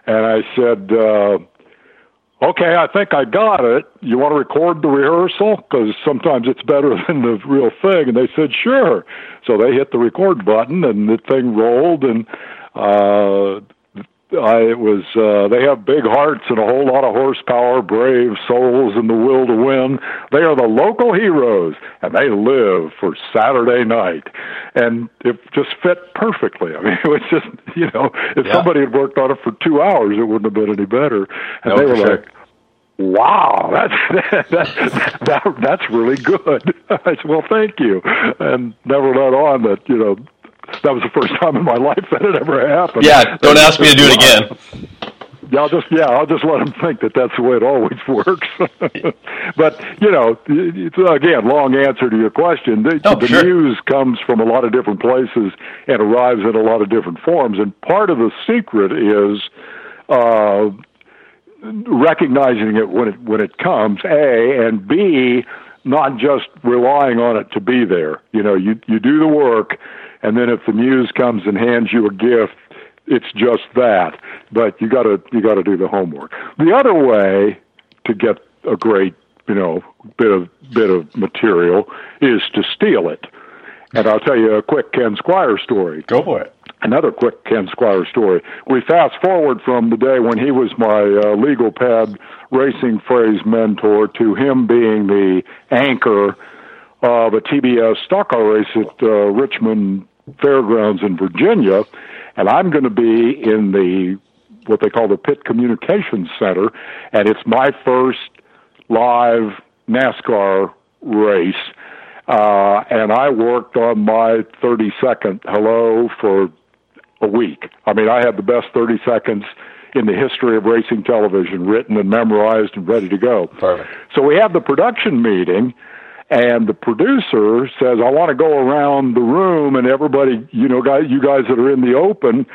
and I said. Uh, Okay, I think I got it. You want to record the rehearsal? Because sometimes it's better than the real thing. And they said, sure. So they hit the record button, and the thing rolled, and uh, I it was. Uh, they have big hearts and a whole lot of horsepower, brave souls, and the will to win. They are the local heroes, and they live for Saturday night, and it just fit perfectly. I mean, it was just you know, if Yeah. somebody had worked on it for two hours, it wouldn't have been any better. And No, they were sure. like. Wow, that's that, that, that's really good. I said, well, thank you, and never let on that you know that was the first time in my life that it ever happened. Yeah, don't ask me to do it again. Yeah, I'll just yeah, I'll just let them think that that's the way it always works. but you know, it's, again, long answer to your question. The, Oh, the sure. news comes from a lot of different places and arrives in a lot of different forms. And part of the secret is uh, recognizing it when it when it comes. A and B, not just relying on it to be there. You know, you you do the work, and then if the muse comes and hands you a gift, it's just that. But you got to you got to do the homework. The other way to get a great you know bit of bit of material is to steal it. And I'll tell you a quick Ken Squier story Go for it. Another quick Ken Squier story. We fast forward from the day when he was my uh, legal pad racing phrase mentor to him being the anchor of a TBS stock car race at uh, Richmond Fairgrounds in Virginia, and I'm going to be in the what they call the Pit Communications Center, and it's my first live NASCAR race. Uh, and I worked on my 30 second hello for a week. I mean, I had the best 30 seconds in the history of racing television written and memorized and ready to go. Perfect. So we have the production meeting, and the producer says, I want to go around the room and everybody, you know, guys, you guys that are in the open,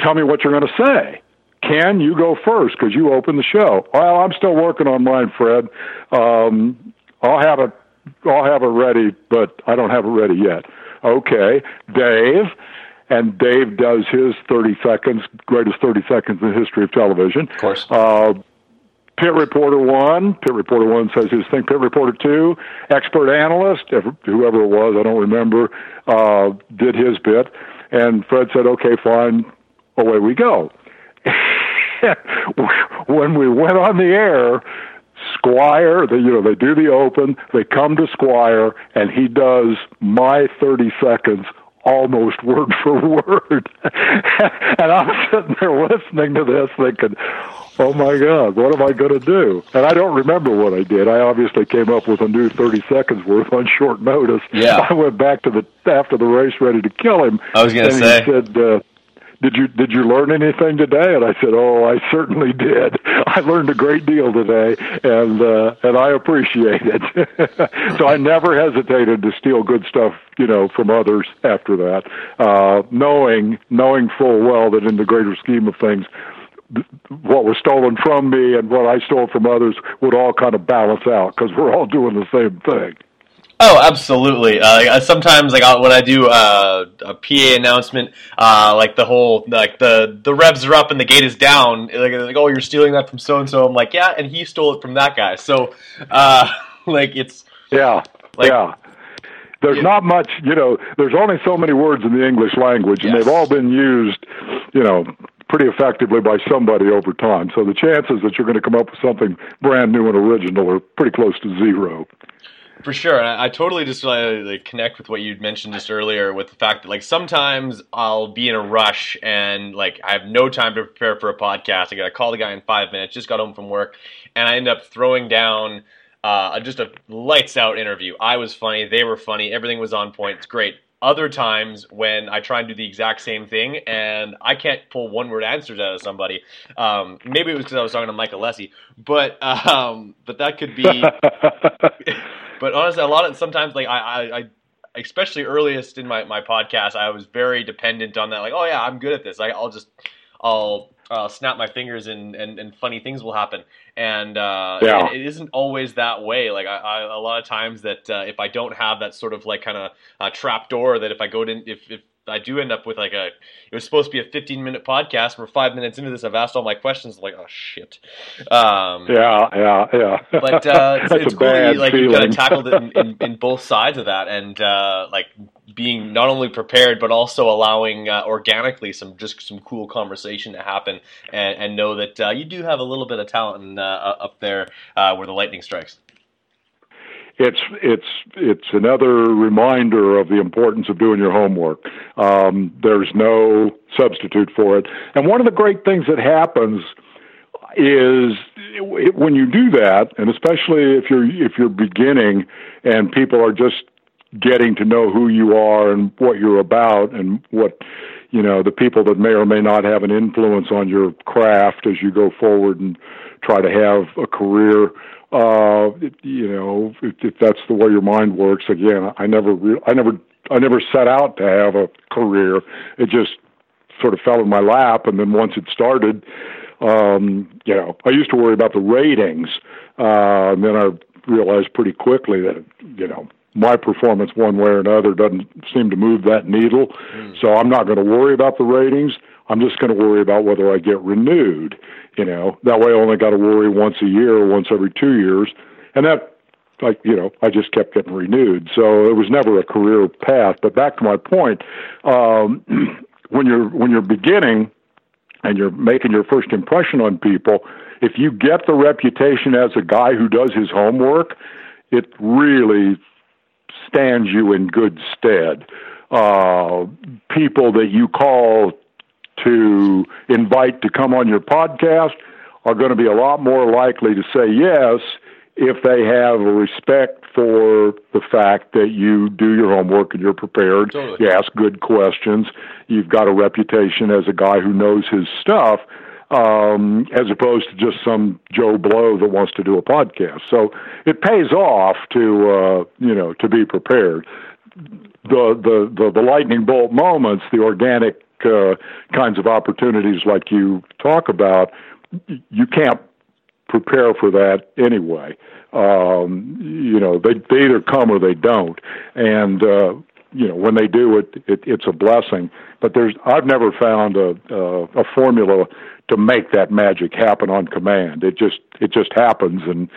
tell me what you're going to say. Can you go first because you open the show. Well, I'm still working on mine, Fred. Um, I'll have it. I'll have it ready, but I don't have it ready yet. Okay, Dave, and Dave does his 30 seconds, greatest 30 seconds in the history of television. Of course. Uh, Pit Reporter One, Pit Reporter One says his thing. Pit Reporter Two, expert analyst, ever- whoever it was, I don't remember, uh, did his bit, and Fred said, "Okay, fine, away we go." when we went on the air, Squier, they, you know, they do the open, they come to Squier, and he does my 30 seconds almost word for word. and I'm sitting there listening to this thinking, oh my God, what am I going to do? And I don't remember what I did. I obviously came up with a new 30 seconds worth on short notice. Yeah. I went back to the, after the race ready to kill him. I was gonna say. He said, uh, did you did you learn anything today? And I said, Oh, I certainly did. I learned a great deal today, and uh, and I appreciate it. so I never hesitated to steal good stuff, you know, from others after that, uh, knowing knowing full well that in the greater scheme of things, what was stolen from me and what I stole from others would all kind of balance out because we're all doing the same thing. Oh, absolutely. Uh, sometimes, like when I do uh, a PA announcement, uh, like the whole like the the revs are up and the gate is down. Like, like oh, you're stealing that from so and so. I'm like, yeah, and he stole it from that guy. So, uh, like it's yeah, like, yeah. There's yeah. not much, you know. There's only so many words in the English language, and yes. they've all been used, you know, pretty effectively by somebody over time. So the chances that you're going to come up with something brand new and original are pretty close to zero. For sure, I, I totally just like connect with what you'd mentioned just earlier with the fact that like sometimes I'll be in a rush and like I have no time to prepare for a podcast. I got to call the guy in five minutes. Just got home from work, and I end up throwing down uh, just a lights out interview. I was funny, they were funny, everything was on point. It's great other times when I try and do the exact same thing and I can't pull one word answers out of somebody. Um, maybe it was because I was talking to Michael Lessie, but um, but that could be. but honestly, a lot of sometimes like I, I, I especially earliest in my, my podcast, I was very dependent on that. Like, oh yeah, I'm good at this. I, I'll just I'll uh, snap my fingers and, and, and funny things will happen. And uh, yeah. it, it isn't always that way. Like I, I, a lot of times that uh, if I don't have that sort of like kind of uh, trap door that if I go to if, if I do end up with like a. It was supposed to be a 15 minute podcast. We're five minutes into this. I've asked all my questions. I'm like, oh shit. Um, yeah, yeah, yeah. But uh, it's, it's cool. You, like you kind of tackled it in, in, in, both sides of that, and uh, like being not only prepared but also allowing uh, organically some just some cool conversation to happen, and, and know that uh, you do have a little bit of talent in, uh, up there uh, where the lightning strikes it's it's it's another reminder of the importance of doing your homework. Um, there's no substitute for it. And one of the great things that happens is when you do that, and especially if you're if you're beginning and people are just getting to know who you are and what you're about and what you know the people that may or may not have an influence on your craft as you go forward and try to have a career uh, you know, if, if that's the way your mind works, again, I never, re- I never, I never set out to have a career. It just sort of fell in my lap, and then once it started, um, you know, I used to worry about the ratings, uh, and then I realized pretty quickly that, you know, my performance one way or another doesn't seem to move that needle. Mm. So I'm not going to worry about the ratings. I'm just going to worry about whether I get renewed. You know, that way I only got to worry once a year or once every two years, and that, like you know, I just kept getting renewed. So it was never a career path. But back to my point, um, when you're when you're beginning and you're making your first impression on people, if you get the reputation as a guy who does his homework, it really stands you in good stead. Uh, people that you call to invite to come on your podcast are going to be a lot more likely to say yes if they have a respect for the fact that you do your homework and you're prepared, totally. you ask good questions, you've got a reputation as a guy who knows his stuff, um, as opposed to just some Joe Blow that wants to do a podcast. So it pays off to uh, you know to be prepared. The, the the the lightning bolt moments, the organic uh, kinds of opportunities like you talk about, you can't prepare for that anyway. Um, you know, they they either come or they don't, and uh, you know when they do it, it, it's a blessing. But there's I've never found a, a a formula to make that magic happen on command. It just it just happens, and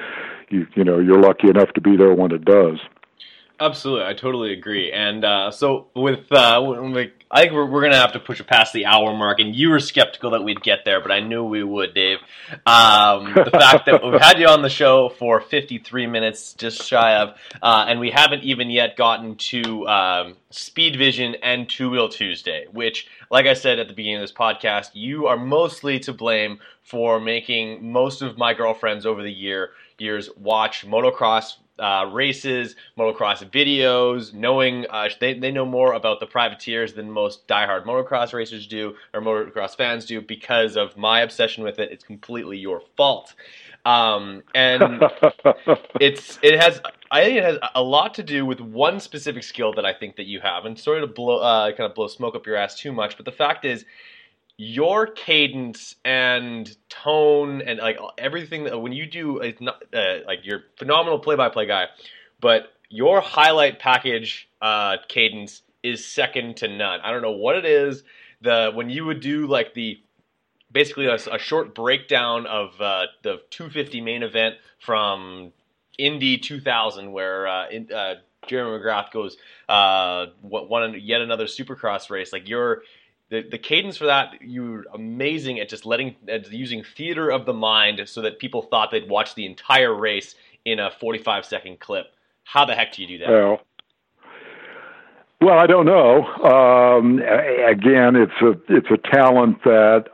you you know you're lucky enough to be there when it does. Absolutely, I totally agree. And uh, so with, uh, like, I think we're, we're gonna have to push it past the hour mark. And you were skeptical that we'd get there, but I knew we would, Dave. Um, the fact that we've had you on the show for 53 minutes, just shy of, uh, and we haven't even yet gotten to um, Speed Vision and Two Wheel Tuesday, which, like I said at the beginning of this podcast, you are mostly to blame for making most of my girlfriends over the year years watch motocross uh, races, motocross videos, knowing uh, they, they know more about the privateers than most diehard motocross racers do or motocross fans do because of my obsession with it. It's completely your fault. Um, and it's it has I think it has a lot to do with one specific skill that I think that you have, and sorry to blow uh, kind of blow smoke up your ass too much, but the fact is your cadence and tone and like everything that when you do it's not uh, like you're phenomenal play-by-play guy, but your highlight package uh, cadence is second to none. I don't know what it is. The when you would do like the basically a, a short breakdown of uh, the 250 main event from Indy 2000, where uh, in, uh, Jeremy McGrath goes uh, won yet another Supercross race. Like you're the, the cadence for that you're amazing at just letting at using theater of the mind so that people thought they'd watch the entire race in a 45 second clip. How the heck do you do that? Well well i don't know. Um, again it's a it's a talent that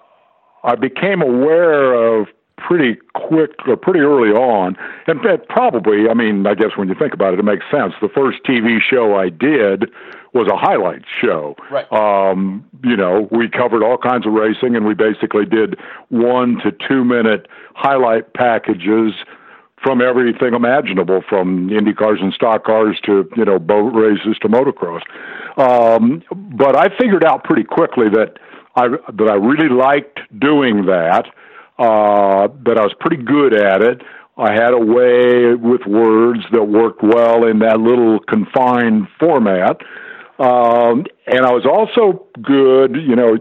i became aware of pretty quick or pretty early on. And probably i mean i guess when you think about it it makes sense. The first tv show i did was a highlight show right um you know we covered all kinds of racing and we basically did one to two minute highlight packages from everything imaginable from indy cars and stock cars to you know boat races to motocross um but i figured out pretty quickly that i that i really liked doing that uh, but I was pretty good at it. I had a way with words that worked well in that little confined format. Um, and I was also good, you know,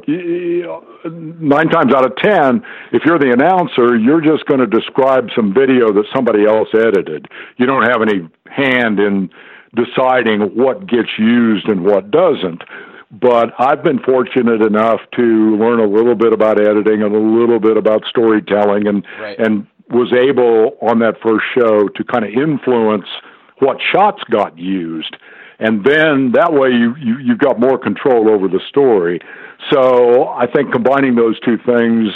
nine times out of ten, if you're the announcer, you're just going to describe some video that somebody else edited. You don't have any hand in deciding what gets used and what doesn't but I've been fortunate enough to learn a little bit about editing and a little bit about storytelling and right. and was able on that first show to kind of influence what shots got used and then that way you, you you've got more control over the story so i think combining those two things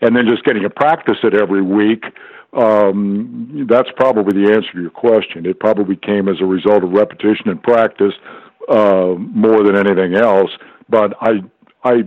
and then just getting to practice it every week um, that's probably the answer to your question. It probably came as a result of repetition and practice uh, more than anything else. But I, I,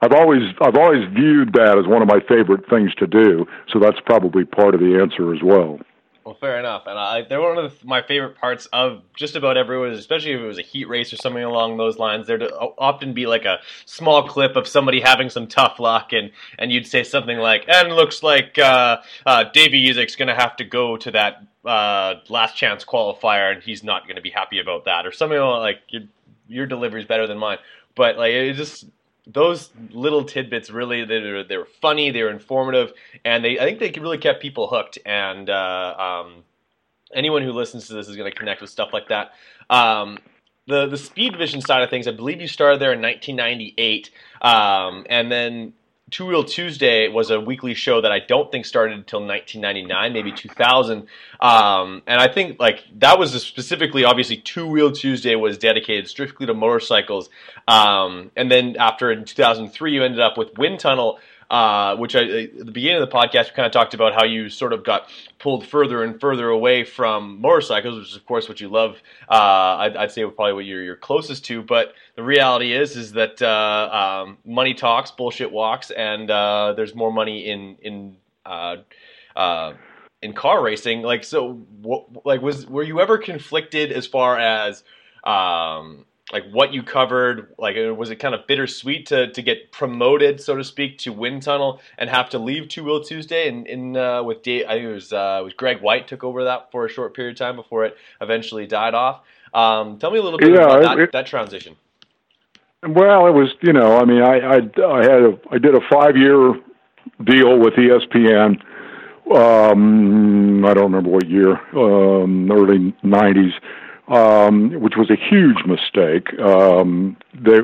I've always I've always viewed that as one of my favorite things to do. So that's probably part of the answer as well. Well, fair enough. And I, they're one of the, my favorite parts of just about everyone, especially if it was a heat race or something along those lines. There'd often be like a small clip of somebody having some tough luck, and, and you'd say something like, and looks like uh, uh, Davey Isak's going to have to go to that uh, last chance qualifier, and he's not going to be happy about that, or something like your, your delivery is better than mine. But like it just those little tidbits really they were, they were funny, they were informative, and they I think they really kept people hooked. And uh, um, anyone who listens to this is going to connect with stuff like that. Um, the the Speed Vision side of things, I believe you started there in 1998, um, and then Two Wheel Tuesday was a weekly show that I don't think started until 1999, maybe 2000. Um, and I think like that was specifically, obviously, Two Wheel Tuesday was dedicated strictly to motorcycles. Um, and then after in 2003, you ended up with Wind Tunnel, uh, which I, at the beginning of the podcast, we kind of talked about how you sort of got pulled further and further away from motorcycles, which is of course what you love. Uh, I'd, I'd, say probably what you're, you're, closest to. But the reality is, is that uh, um, money talks, bullshit walks, and uh, there's more money in in uh, in car racing. Like so, like was were you ever conflicted as far as um, like what you covered like uh, was it kind of bittersweet to, to get promoted so to speak to wind tunnel and have to leave two wheel tuesday? And in uh, with Dave, i think it was uh, it was greg white took over that for a short period of time before it eventually died off. Um, tell me a little bit yeah, about that, it, that transition. Well it was you know i mean i i, I had a i did a five year deal with espn um, i don't remember what year um, early 90s um, which was a huge mistake. Um, they,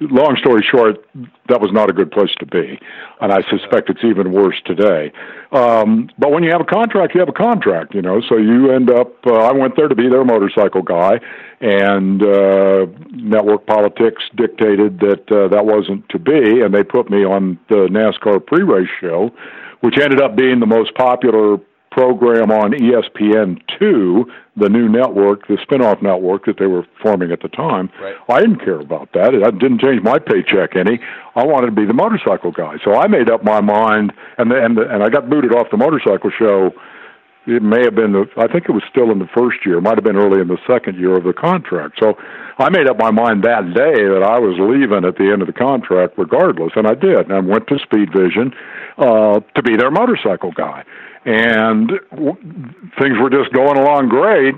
long story short, that was not a good place to be, and I suspect it's even worse today. Um, but when you have a contract, you have a contract, you know. So you end up. Uh, I went there to be their motorcycle guy, and uh, network politics dictated that uh, that wasn't to be, and they put me on the NASCAR pre-race show, which ended up being the most popular program on ESPN2, the new network, the spinoff network that they were forming at the time. Right. I didn't care about that. It didn't change my paycheck any. I wanted to be the motorcycle guy. So I made up my mind, and the, and the, and I got booted off the motorcycle show it may have been the I think it was still in the first year, it might have been early in the second year of the contract. So I made up my mind that day that I was leaving at the end of the contract regardless, and I did. And I went to Speed Vision uh, to be their motorcycle guy, and w- things were just going along great.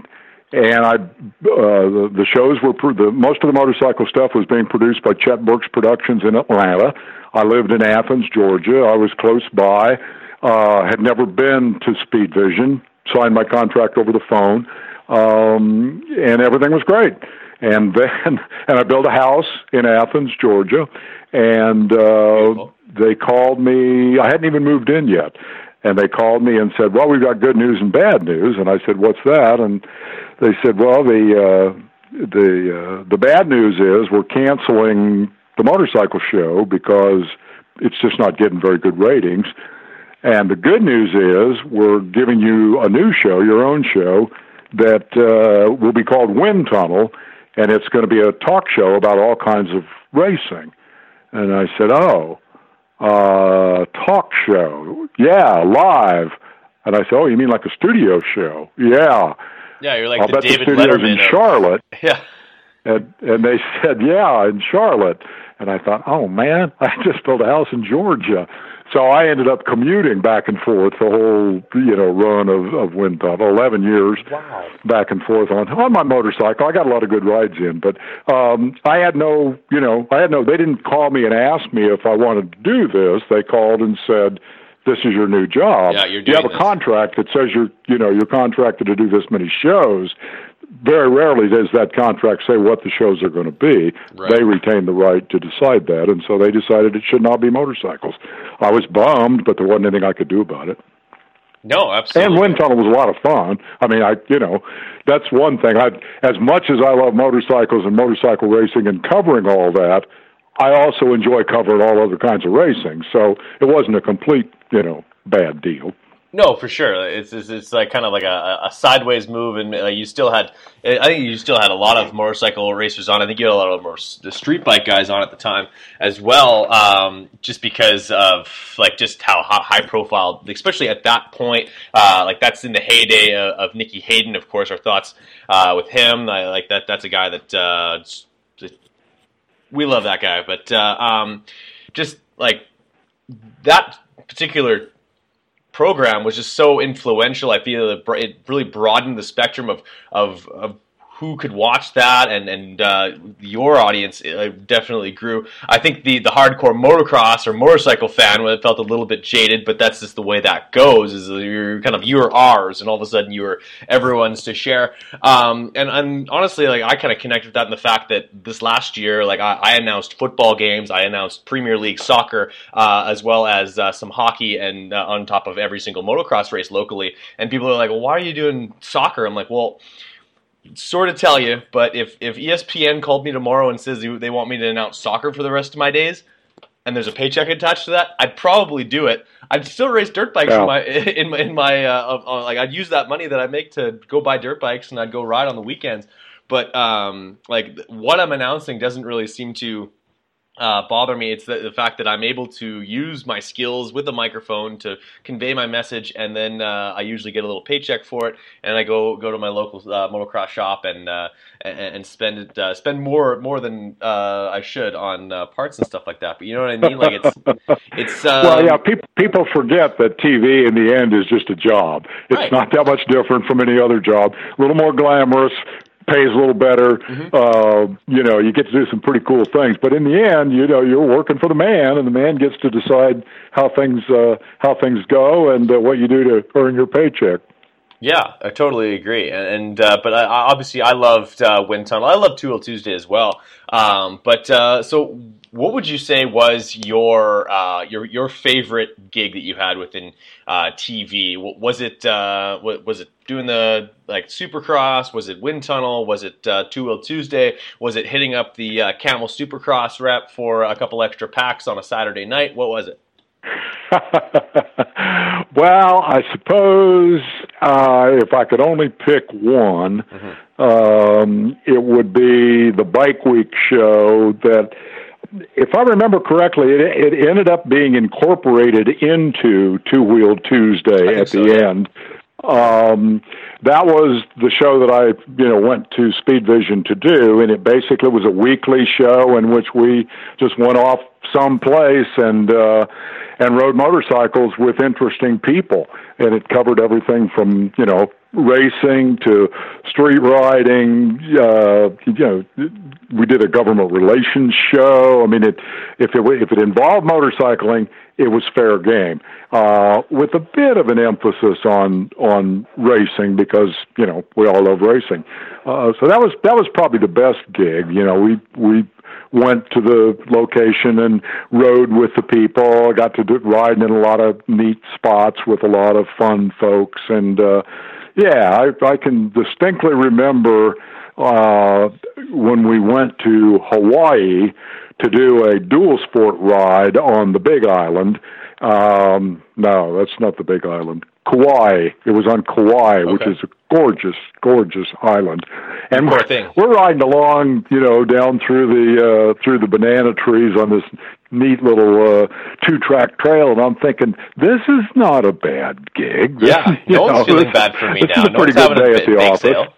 And I, uh, the, the shows were pro- the most of the motorcycle stuff was being produced by Chet Burks Productions in Atlanta. I lived in Athens, Georgia. I was close by. Uh, had never been to Speed Vision. Signed my contract over the phone, um, and everything was great. And then, and I built a house in Athens, Georgia, and uh, they called me. I hadn't even moved in yet, and they called me and said, "Well, we've got good news and bad news." And I said, "What's that?" And they said, "Well, the uh, the uh, the bad news is we're canceling the motorcycle show because it's just not getting very good ratings." And the good news is we're giving you a new show, your own show, that uh, will be called Wind Tunnel, and it's going to be a talk show about all kinds of racing. And I said, "Oh, uh, talk show? Yeah, live." And I said, "Oh, you mean like a studio show? Yeah." Yeah, you're like I'll the bet David the studio's Letterman in of- Charlotte. Yeah. And and they said, yeah, in Charlotte. And I thought, oh man, I just built a house in Georgia. So I ended up commuting back and forth the whole, you know, run of, of Wind Tunnel, 11 years Wow. back and forth on, on my motorcycle. I got a lot of good rides in, but, um, I had no, you know, I had no, they didn't call me and ask me if I wanted to do this. They called and said, this is your new job. Yeah, you're you have doing a this. contract that says you're, you know, you're contracted to do this many shows very rarely does that contract say what the shows are going to be. Right. They retain the right to decide that, and so they decided it should not be motorcycles. I was bummed, but there wasn't anything I could do about it. No, absolutely. And Wind Tunnel was a lot of fun. I mean, I you know, that's one thing. I as much as I love motorcycles and motorcycle racing and covering all that, I also enjoy covering all other kinds of racing. So it wasn't a complete, you know, bad deal. No, for sure. It's it's, it's like kind of like a, a sideways move, and you still had. I think you still had a lot of motorcycle racers on. I think you had a lot of more the street bike guys on at the time as well. Um, just because of like just how high profile, especially at that point. Uh, like that's in the heyday of, of Nicky Hayden, of course. Our thoughts uh, with him. I, like that. That's a guy that uh, we love that guy, but uh, um, just like that particular program was just so influential. I feel it, really broadened the spectrum of of, of who could watch that, and and uh, your audience uh, definitely grew. I think the the hardcore motocross or motorcycle fan felt a little bit jaded, but that's just the way that goes. Is you're kind of you're ours, and all of a sudden you're everyone's to share. Um, and and honestly, like I kind of connect with that in the fact that this last year, like I, I announced football games, I announced Premier League soccer, uh, as well as uh, some hockey, and uh, on top of every single motocross race locally. And people are like, "Well, why are you doing soccer?" I'm like, "Well." Sort of tell you, but if, if ESPN called me tomorrow and says they they want me to announce soccer for the rest of my days, and there's a paycheck attached to that, I'd probably do it. I'd still race dirt bikes in my in my, in my uh, uh, like I'd use that money that I make to go buy dirt bikes and I'd go ride on the weekends. But um, like what I'm announcing doesn't really seem to uh, bother me. It's the, the fact that I'm able to use my skills with a microphone to convey my message, and then uh, I usually get a little paycheck for it, and I go go to my local uh, motocross shop and uh, and, and spend it uh, spend more more than uh, I should on uh, parts and stuff like that. But you know what I mean? Like it's it's um, well, yeah, people people forget that TV in the end is just a job. It's Right. not that much different from any other job. A little more glamorous, pays a little better. Mm-hmm. Uh, you know, you get to do some pretty cool things. But in the end, you know, you're working for the man, and the man gets to decide how things uh, how things go and uh, what you do to earn your paycheck. Yeah, I totally agree. And, and uh, but I, I- obviously, I loved uh, Wind Tunnel. I love Two Wheel Tuesday as well. Um, but uh, so, what would you say was your uh, your your favorite gig that you had within uh, TV? Was it uh, was it doing the like Supercross? Was it Wind Tunnel? Was it uh, Two Wheel Tuesday? Was it hitting up the uh, Camel Supercross rep for a couple extra packs on a Saturday night? What was it? well, I suppose uh, if I could only pick one, um, it would be the Bike Week show that. If I remember correctly, it, it ended up being incorporated into Two Wheel Tuesday at so, the end. Um, that was the show that I, you know, went to Speed Vision to do, and it basically was a weekly show in which we just went off someplace and uh, and rode motorcycles with interesting people, and it covered everything from you know racing to street riding. Uh, you know, we did a government relations show. I mean, it if it if it involved motorcycling, it was fair game, uh, with a bit of an emphasis on on racing because you know we all love racing. Uh, so that was that was probably the best gig. You know, we we went to the location and rode with the people. I got to do, ride in a lot of neat spots with a lot of fun folks, and uh, yeah, I, I can distinctly remember uh, when we went to Hawaii to do a dual sport ride on the Big Island. Um, no, that's not the Big Island. Kauai. It was on Kauai, okay. which is a gorgeous, gorgeous island. And we're, we're riding along, you know, down through the uh, through the banana trees on this neat little uh, two track trail, and I'm thinking, this is not a bad gig. Yeah, no one's feeling bad for me this now. Is a pretty good day at the office. Sale.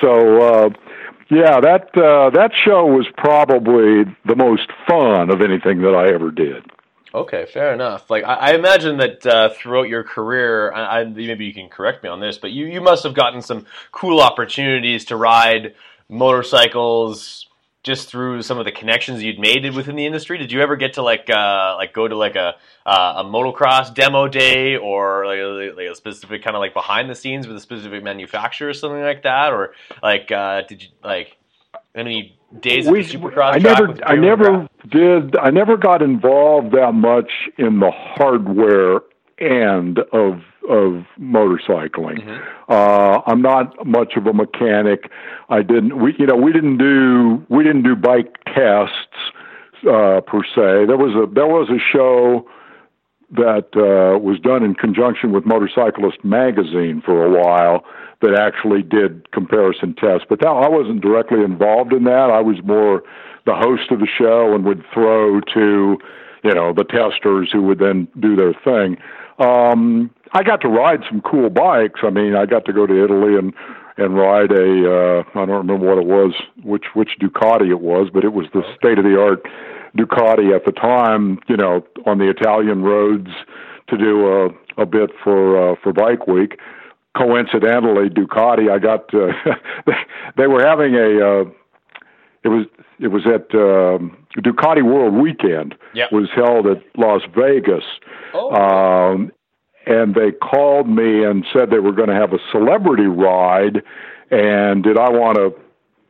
So. Uh, yeah, that uh, that show was probably the most fun of anything that I ever did. Okay, fair enough. Like I, I imagine that uh, throughout your career, I, I, maybe you can correct me on this, but you, you must have gotten some cool opportunities to ride motorcycles just through some of the connections you'd made within the industry. Did you ever get to like uh, like go to like a uh, a motocross demo day or like, like, a specific kind of like behind the scenes with a specific manufacturer or something like that, or like uh, did you like any days we, Supercross? I never, I never did. I never got involved that much in the hardware end of of motorcycling. Mm-hmm. Uh, I'm not much of a mechanic. I didn't. We, you know, we didn't do we didn't do bike tests uh, per se. There was a there was a show that uh, was done in conjunction with Motorcyclist magazine for a while that actually did comparison tests. But that, I wasn't directly involved in that. I was more the host of the show and would throw to, you know, the testers who would then do their thing. Um, I got to ride some cool bikes. I mean, I got to go to Italy and and ride a uh, I don't remember what it was, which which Ducati it was, but it was the state of the art Ducati at the time, you know, on the Italian roads to do a, a bit for uh, for Bike Week. Coincidentally, Ducati, I got uh, they were having a uh, it was it was at um, Ducati World Weekend yep. was held at Las Vegas. Oh. Um, and they called me and said they were going to have a celebrity ride and did I want to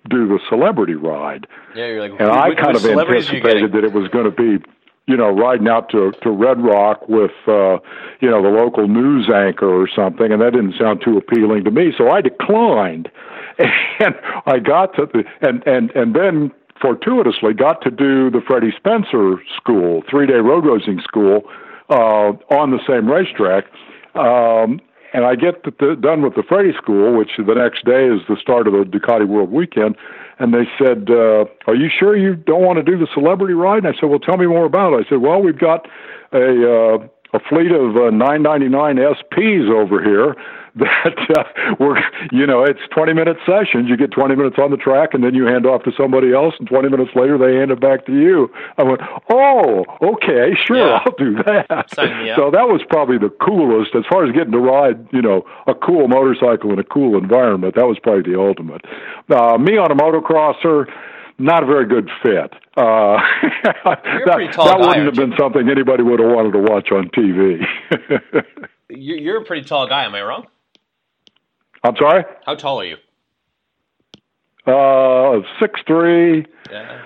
do the celebrity ride. Yeah, you're like, and I kind of anticipated that it was going to be, you know, riding out to to Red Rock with, uh, you know, the local news anchor or something, and that didn't sound too appealing to me, so I declined. And I got to the and and and then fortuitously got to do the Freddie Spencer school, three day road racing school, uh, on the same racetrack. Um, and I get the, done with the Freddie School, which the next day is the start of the Ducati World Weekend, and they said, uh, "Are you sure you don't want to do the celebrity ride?" And I said, "Well, tell me more about it." I said, "Well, we've got a uh, a fleet of uh, 999 SPs over here that uh, we're, you know, it's 20 minute sessions. You get 20 minutes on the track and then you hand off to somebody else, and 20 minutes later they hand it back to you. I went, oh, okay, sure, yeah. I'll do that. So that was probably the coolest as far as getting to ride, you know, a cool motorcycle in a cool environment. That was probably the ultimate. Uh, me on a motocrosser not a very good fit. Uh, that, that wouldn't have been something anybody would have wanted to watch on TV. you're a pretty tall guy, am I wrong? I'm sorry. How tall are you? Uh, six three. Yeah.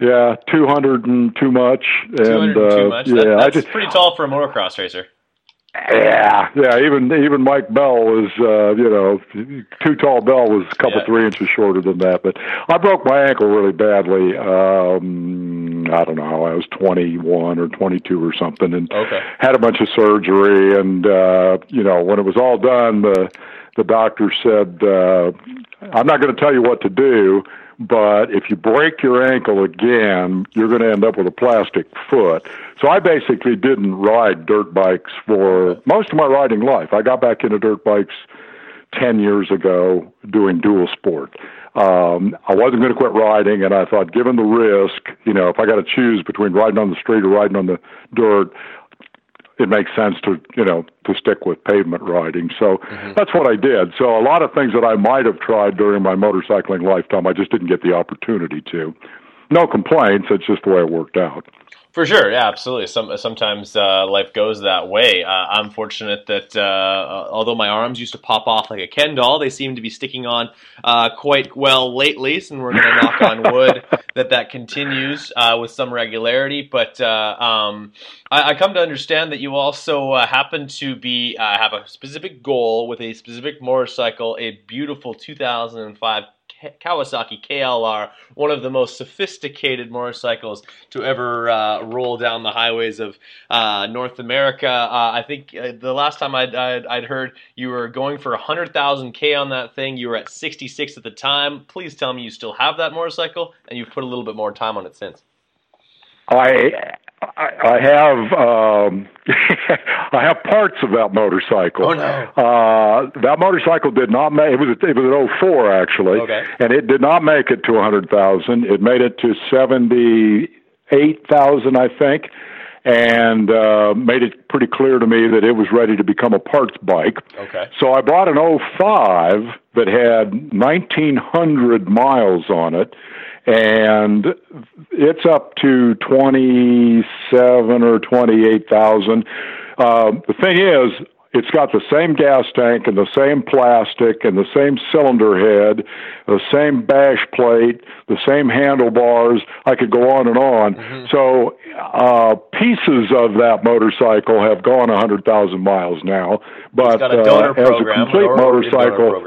Yeah, two hundred and too much. And, two uh, too much. Yeah, that, that's I just, pretty tall for a motocross racer. Yeah, yeah. Even even Mike Bell was, uh, you know, too tall. Bell was a couple Yeah. three inches shorter than that. But I broke my ankle really badly. Um, I don't know. I was twenty one or twenty two or something, and Okay. had a bunch of surgery. And uh, you know, when it was all done, the the doctor said, uh, "I'm not going to tell you what to do." but if you break your ankle again, you're going to end up with a plastic foot. So I basically didn't ride dirt bikes for most of my riding life. I got back into dirt bikes 10 years ago doing dual sport. Um, I wasn't going to quit riding, and I thought, given the risk, you know, if I got to choose between riding on the street or riding on the dirt, it makes sense to you know to stick with pavement riding. So mm-hmm. that's what I did. So a lot of things that I might have tried during my motorcycling lifetime, I just didn't get the opportunity to. No complaints. It's just the way it worked out. For sure, yeah, absolutely. Some sometimes uh, life goes that way. Uh, I'm fortunate that uh, although my arms used to pop off like a Ken doll, they seem to be sticking on uh, quite well lately. And we're going to knock on wood that that continues uh, with some regularity. But uh, um, I, I, come to understand that you also happen to be have a specific goal with a specific motorcycle, a beautiful 2005 Kawasaki KLR, one of the most sophisticated motorcycles to ever uh, roll down the highways of uh, North America. Uh, I think uh, the last time I'd, I'd, I'd, heard you were going for 100,000 K on that thing. You were at 66 at the time. Please tell me you still have that motorcycle and you've put a little bit more time on it since. I I, have um, I have parts of that motorcycle. Oh no! Uh, that motorcycle did not make it was it was an 04 actually, okay. and it did not make it to a hundred thousand. It made it to seventy eight thousand, I think, and uh, made it pretty clear to me that it was ready to become a parts bike. Okay. So I bought an 05 that had 1,900 miles on it and it's up to 27 or 28,000. Uh, the thing is, it's got the same gas tank and the same plastic and the same cylinder head, the same bash plate, the same handlebars. I could go on and on. Mm-hmm. So uh, pieces of that motorcycle have gone 100,000 miles now. But uh, as a complete motorcycle,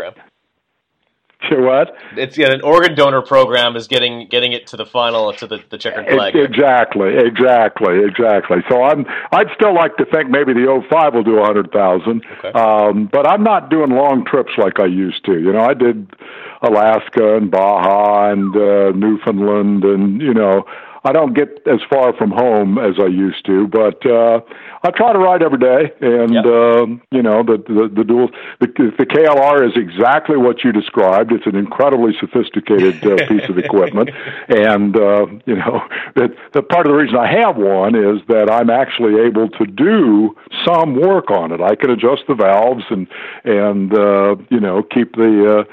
to what? It's yeah, an organ donor program is getting getting it to the final to the, the checkered flag. Exactly, exactly, exactly. So I'm I'd still like to think maybe the 05 will do a hundred thousand, okay. um, but I'm not doing long trips like I used to. You know, I did Alaska and Baja and uh, Newfoundland, and you know I don't get as far from home as I used to, but uh, I try to ride every day. And yep. uh, you know, the the, the dual the, the KLR is exactly what you described. It's an incredibly sophisticated uh, piece of equipment, and uh, you know, that the part of the reason I have one is that I'm actually able to do some work on it. I can adjust the valves and and uh, you know keep the uh,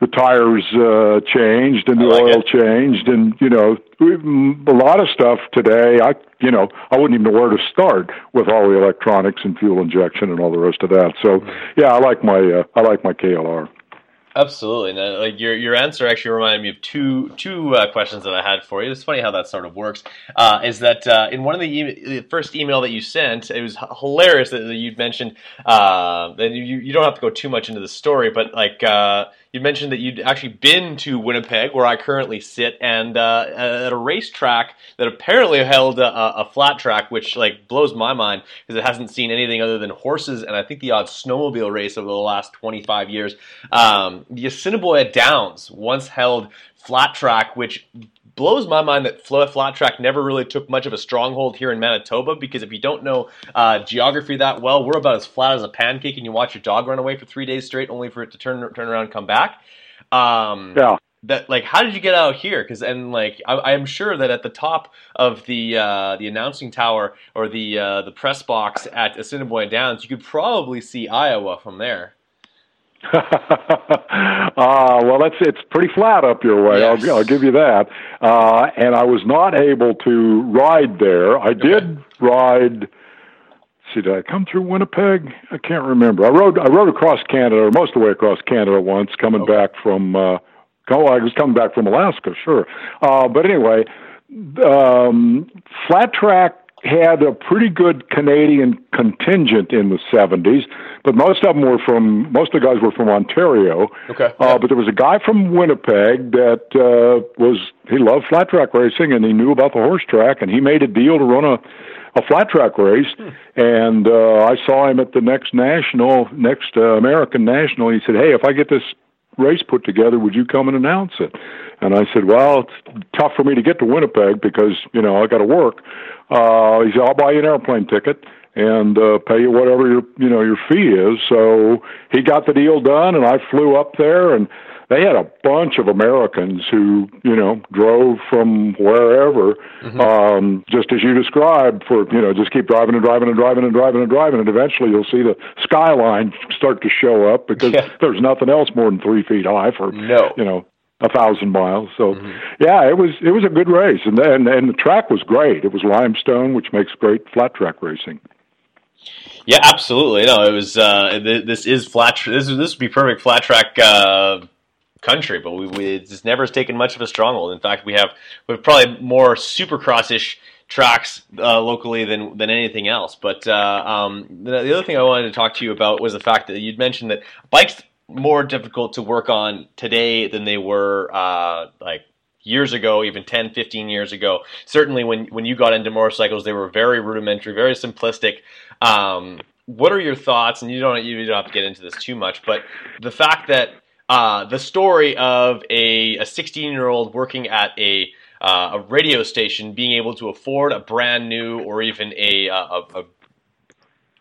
the tires uh, changed and the like oil it. changed, and you know a lot of stuff today. I you know I wouldn't even know where to start with all the electronics and fuel injection and all the rest of that. So mm-hmm. yeah, I like my uh, I like my KLR. Absolutely, and like your your answer actually reminded me of two two uh, questions that I had for you. It's funny how that sort of works. Uh, is that uh, in one of the, e- the, first email that you sent, it was hilarious that, that you'd mentioned. Uh, and you you don't have to go too much into the story, but like uh, you mentioned that you'd actually been to Winnipeg, where I currently sit, and uh, at a racetrack that apparently held a, a, flat track, which like blows my mind because it hasn't seen anything other than horses and I think the odd snowmobile race over the last 25 years. Um, the Assiniboia Downs once held flat track, which blows my mind that flat track never really took much of a stronghold here in Manitoba because if you don't know uh, geography that well, we're about as flat as a pancake, and you watch your dog run away for three days straight, only for it to turn turn around and come back. Um, yeah. That like, how did you get out here? Because and like, I, am sure that at the top of the uh, the announcing tower or the uh, the press box at Assiniboia Downs, you could probably see Iowa from there. Uh, well, it's it's pretty flat up your way. Yes. I'll, I'll give you that. Uh, and I was not able to ride there. I did ride. See, did I come through Winnipeg? I can't remember. I rode I rode across Canada, or most of the way across Canada once, coming okay. back from. Uh, oh, I was coming back from Alaska, sure. Uh, but anyway, um, flat track had a pretty good Canadian contingent in the 70s, but most of them were from, most of the guys were from Ontario. Okay. Uh, but there was a guy from Winnipeg that uh, was, he loved flat track racing and he knew about the horse track and he made a deal to run a, a flat track race. Hmm. And uh, I saw him at the next national, next uh, American national. He said, Hey, if I get this race put together. Would you come and announce it?" And I said, "Well, it's tough for me to get to Winnipeg because you know I got to work." Uh, he said, "I'll buy you an airplane ticket." and uh, pay you whatever your you know your fee is. So he got the deal done, and I flew up there, and they had a bunch of Americans who you know drove from wherever, mm-hmm. um, just as you described. For you know, just keep driving and driving and driving and driving and driving, and eventually you'll see the skyline start to show up because yeah. there's nothing else more than three feet high for no. you know a thousand miles. So mm-hmm. yeah, it was it was a good race, and and and the track was great. It was limestone, which makes great flat track racing. Yeah, absolutely. No, it was. Uh, this is flat. This this would be perfect flat track uh, country, but we, we it's never taken much of a stronghold. In fact, we have we have probably more supercross ish tracks uh, locally than than anything else. But uh, um, the, the, other thing I wanted to talk to you about was the fact that you'd mentioned that bikes more difficult to work on today than they were uh, like years ago, even 10, 15 years ago. Certainly when, when you got into motorcycles, they were very rudimentary, very simplistic. Um, what are your thoughts? And you don't, you don't have to get into this too much, but the fact that uh, the story of a 16 year old working at a uh, a radio station being able to afford a brand new or even a, a, a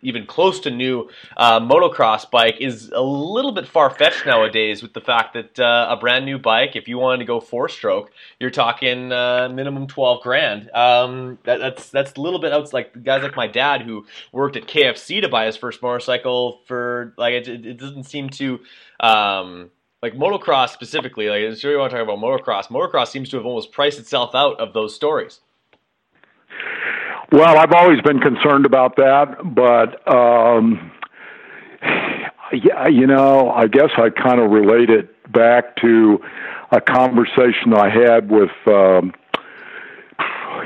even close to new uh, motocross bike is a little bit far fetched nowadays. With the fact that uh, a brand new bike, if you wanted to go four stroke, you're talking uh, minimum twelve grand. Um, that, that's that's a little bit out. Like guys like my dad who worked at KFC to buy his first motorcycle for like it, it doesn't seem to. Um, like motocross specifically, like I'm sure you want to talk about motocross. Motocross seems to have almost priced itself out of those stories. Well, I've always been concerned about that, but um, yeah, you know, I guess I kind of relate it back to a conversation I had with. Um,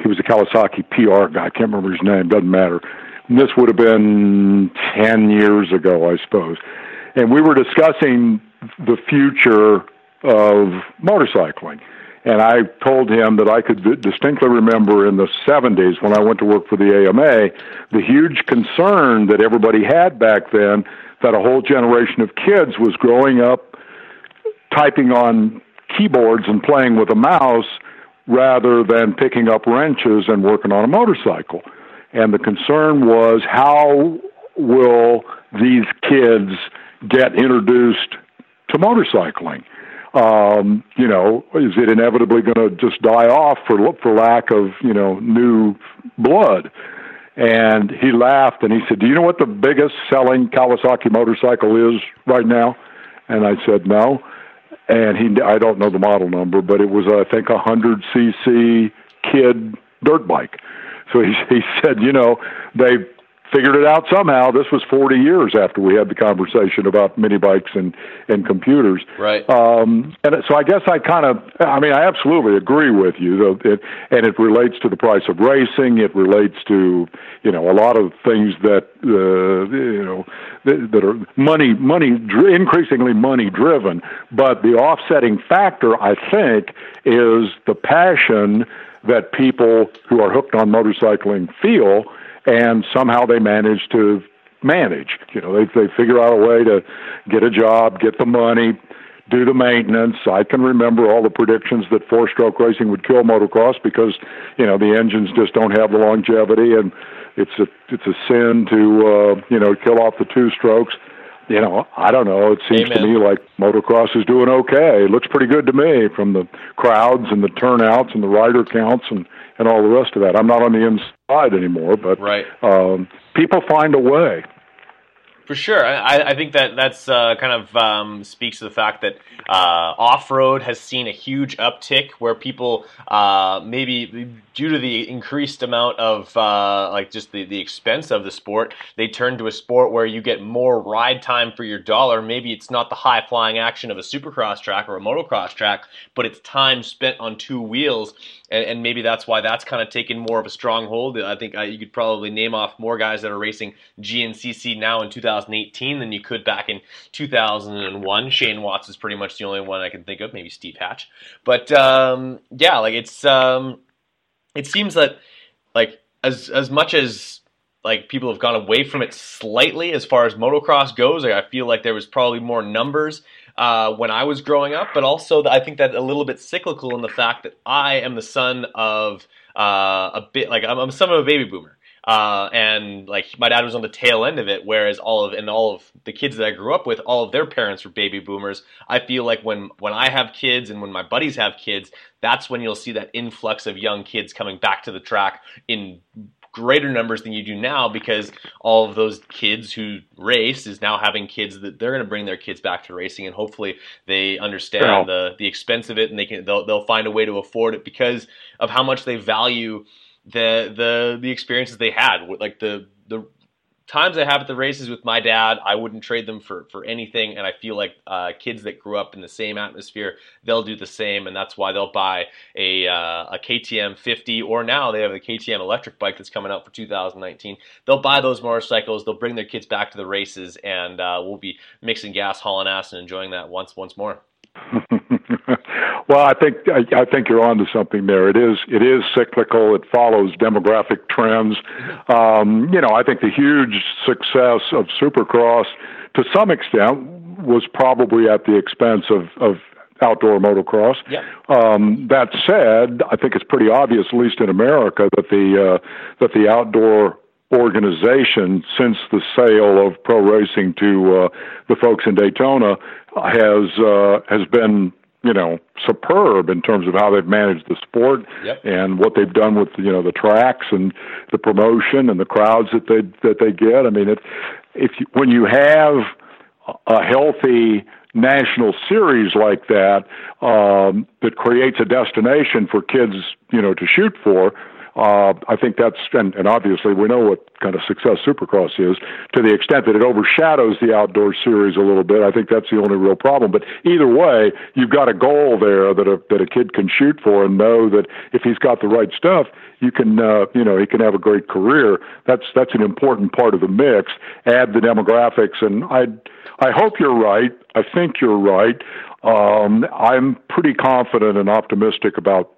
he was a Kawasaki PR guy. I can't remember his name. Doesn't matter. And this would have been ten years ago, I suppose. And we were discussing the future of motorcycling and I told him that I could distinctly remember in the 70s when I went to work for the AMA, the huge concern that everybody had back then that a whole generation of kids was growing up typing on keyboards and playing with a mouse rather than picking up wrenches and working on a motorcycle. And the concern was how will these kids get introduced to motorcycling? Um, you know, is it inevitably going to just die off for for lack of you know new blood? And he laughed and he said, "Do you know what the biggest selling Kawasaki motorcycle is right now?" And I said, "No." And he, I don't know the model number, but it was I think a hundred cc kid dirt bike. So he he said, you know, they figured it out somehow. This was 40 years after we had the conversation about mini bikes and and computers. Right. Um, and so I guess I kind of, I mean, I absolutely agree with you. Though, it, and it relates to the price of racing. It relates to you know a lot of things that uh, you know that, that are money money increasingly money driven. But the offsetting factor, I think, is the passion that people who are hooked on motorcycling feel and somehow they manage to manage. You know, they they figure out a way to get a job, get the money, do the maintenance. I can remember all the predictions that four-stroke racing would kill motocross because you know the engines just don't have the longevity, and it's a it's a sin to uh, you know kill off the two strokes. You know, I don't know. It seems Amen. to me like motocross is doing okay. It looks pretty good to me from the crowds and the turnouts and the rider counts and and all the rest of that. I'm not on the inside anymore, but right. um, people find a way. For sure, I, I think that that's uh, kind of um, speaks to the fact that uh, off road has seen a huge uptick, where people uh, maybe due to the increased amount of uh, like just the, the expense of the sport, they turn to a sport where you get more ride time for your dollar. Maybe it's not the high flying action of a supercross track or a motocross track, but it's time spent on two wheels and, and maybe that's why that's kind of taken more of a stronghold. I think uh, you could probably name off more guys that are racing GNCC now in 2018 than you could back in 2001. Shane Watts is pretty much the only one I can think of, maybe Steve Hatch. But um, yeah, like it's um, it seems that like as as much as like people have gone away from it slightly as far as motocross goes. Like, I feel like there was probably more numbers uh, when I was growing up, but also I think that a little bit cyclical in the fact that I am the son of uh, a bit like I'm, I'm son of a baby boomer. Uh, and like my dad was on the tail end of it, whereas all of and all of the kids that I grew up with, all of their parents were baby boomers. I feel like when when I have kids and when my buddies have kids, that's when you'll see that influx of young kids coming back to the track in greater numbers than you do now because all of those kids who race is now having kids that they're going to bring their kids back to racing and hopefully they understand the the expense of it and they can they'll, they'll find a way to afford it because of how much they value the the the experiences they had like the the times I have at the races with my dad, I wouldn't trade them for, for anything. And I feel like uh, kids that grew up in the same atmosphere, they'll do the same. And that's why they'll buy a, uh, a KTM 50 or now they have the KTM electric bike that's coming out for 2019. They'll buy those motorcycles. They'll bring their kids back to the races and uh, we'll be mixing gas, hauling ass and enjoying that once, once more. well, I think I, I think you're onto something there. It is it is cyclical. It follows demographic trends. Um, you know, I think the huge success of Supercross, to some extent, was probably at the expense of of outdoor motocross. Yep. Um, that said, I think it's pretty obvious, at least in America, that the uh, that the outdoor organization since the sale of pro racing to uh, the folks in Daytona has uh, has been you know superb in terms of how they've managed the sport yep. and what they've done with you know the tracks and the promotion and the crowds that they that they get. I mean, if if you, when you have a healthy national series like that um, that creates a destination for kids, you know, to shoot for, uh, I think that's, and, and obviously we know what kind of success Supercross is. To the extent that it overshadows the outdoor series a little bit, I think that's the only real problem. But either way, you've got a goal there that a that a kid can shoot for, and know that if he's got the right stuff, you can, uh, you know, he can have a great career. That's that's an important part of the mix. Add the demographics, and I I hope you're right. I think you're right. Um, I'm pretty confident and optimistic about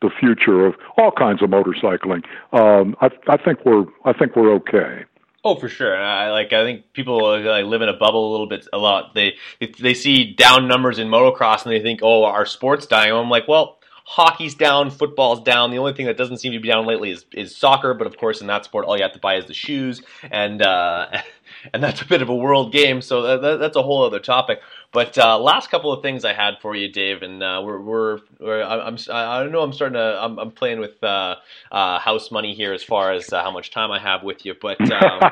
the future of all kinds of motorcycling. Um, I, I think we're I think we're okay. Oh, for sure. I like. I think people like, live in a bubble a little bit. A lot. They they see down numbers in motocross and they think, oh, our sport's dying. I'm like, well, hockey's down, football's down. The only thing that doesn't seem to be down lately is, is soccer. But of course, in that sport, all you have to buy is the shoes, and uh, and that's a bit of a world game. So that, that's a whole other topic. But uh, last couple of things I had for you, Dave, and uh, we're, we're, we're I'm, I know I'm starting to I'm, I'm playing with uh, uh, house money here as far as uh, how much time I have with you, but um,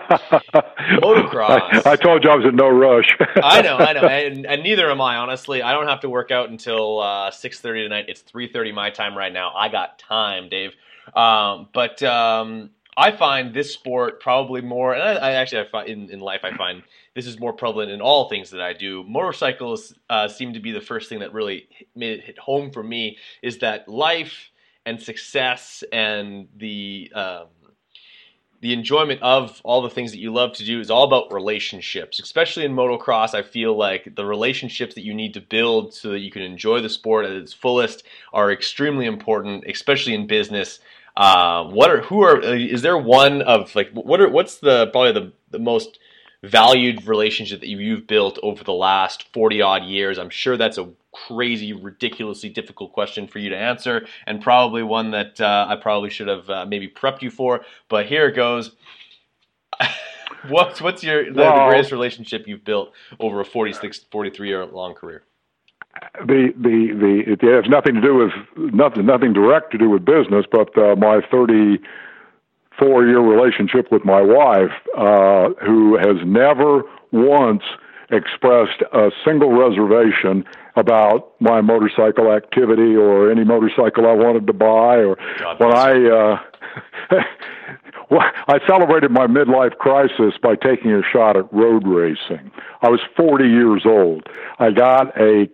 motocross. I, I, told you I was in no rush. I know, I know, and, and, neither am I. Honestly, I don't have to work out until uh, six thirty tonight. It's three thirty my time right now. I got time, Dave. Um, but um, I find this sport probably more, and I, I actually I find in, in life I find this is more prevalent in all things that I do. Motorcycles uh, seem to be the first thing that really made it hit home for me. Is that life and success and the um, the enjoyment of all the things that you love to do is all about relationships. Especially in motocross, I feel like the relationships that you need to build so that you can enjoy the sport at its fullest are extremely important, especially in business. Uh, what are who are is there one of like what are what's the probably the the most valued relationship that you've built over the last 40 odd years? I'm sure that's a crazy, ridiculously difficult question for you to answer, and probably one that uh, I probably should have uh, maybe prepped you for. But here it goes. what's what's your the, well, the, greatest relationship you've built over a 46, 43 year long career? The the the it has nothing to do with nothing nothing direct to do with business, but uh, my thirty four year relationship with my wife, uh, who has never once expressed a single reservation about my motorcycle activity or any motorcycle I wanted to buy or God when I uh well, I celebrated my midlife crisis by taking a shot at road racing. I was 40 years old. I got a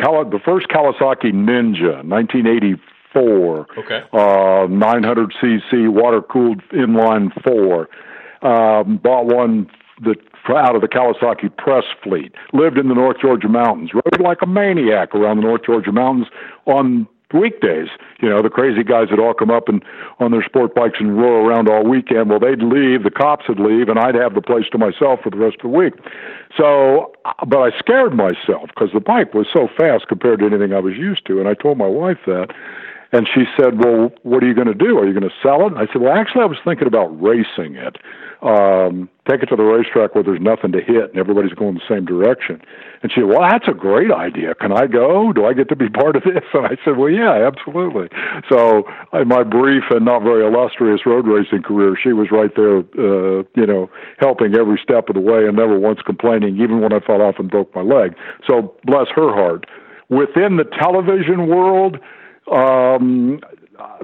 the first Kawasaki Ninja, 1984. Okay. Uh, 900cc water cooled inline four. Um, bought one that out of the Kawasaki press fleet. Lived in the North Georgia mountains. Rode like a maniac around the North Georgia mountains on weekdays. You know, the crazy guys that all come up and on their sport bikes and roar around all weekend. Well, they'd leave, the cops would leave, and I'd have the place to myself for the rest of the week. So, uh, but I scared myself because the bike was so fast compared to anything I was used to, and I told my wife that. And she said, "Well, what are you going to do? Are you going to sell it?" And I said, "Well, actually, I was thinking about racing it. Um, take it to the racetrack where there's nothing to hit and everybody's going the same direction." And she said, "Well, that's a great idea. Can I go? Do I get to be part of this?" And I said, "Well, yeah, absolutely." So, in my brief and not very illustrious road racing career, she was right there, uh, you know, helping every step of the way and never once complaining, even when I fell off and broke my leg. So, bless her heart. Within the television world um,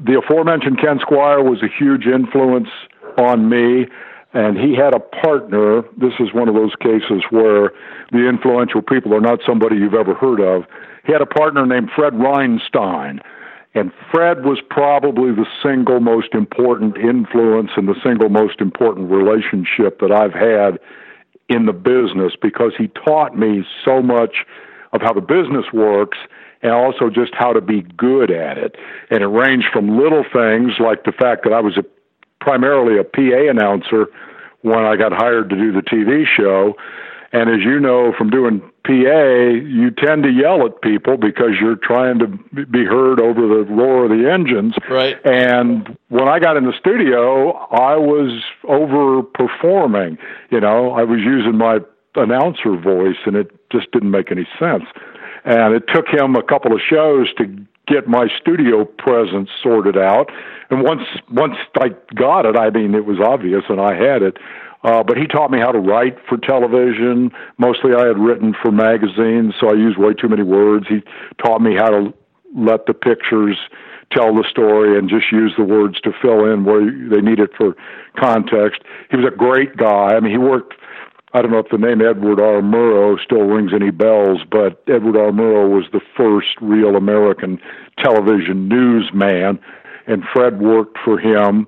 the aforementioned Ken Squier was a huge influence on me, and he had a partner. This is one of those cases where the influential people are not somebody you've ever heard of. He had a partner named Fred Reinstein. And Fred was probably the single most important influence and the single most important relationship that I've had in the business because he taught me so much of how the business works and also just how to be good at it. And it ranged from little things like the fact that I was a, primarily a PA announcer when I got hired to do the TV show. And as you know from doing PA, you tend to yell at people because you're trying to be heard over the roar of the engines. Right. And when I got in the studio, I was overperforming. You know, I was using my announcer voice, and it just didn't make any sense. And it took him a couple of shows to get my studio presence sorted out. And once once I got it, I mean, it was obvious, and I had it. Uh, but he taught me how to write for television. Mostly, I had written for magazines, so I used way too many words. He taught me how to let the pictures tell the story and just use the words to fill in where they need it for context. He was a great guy. I mean, he worked I don't know if the name Edward R. Murrow still rings any bells, but Edward R. Murrow was the first real American television newsman, and Fred worked for him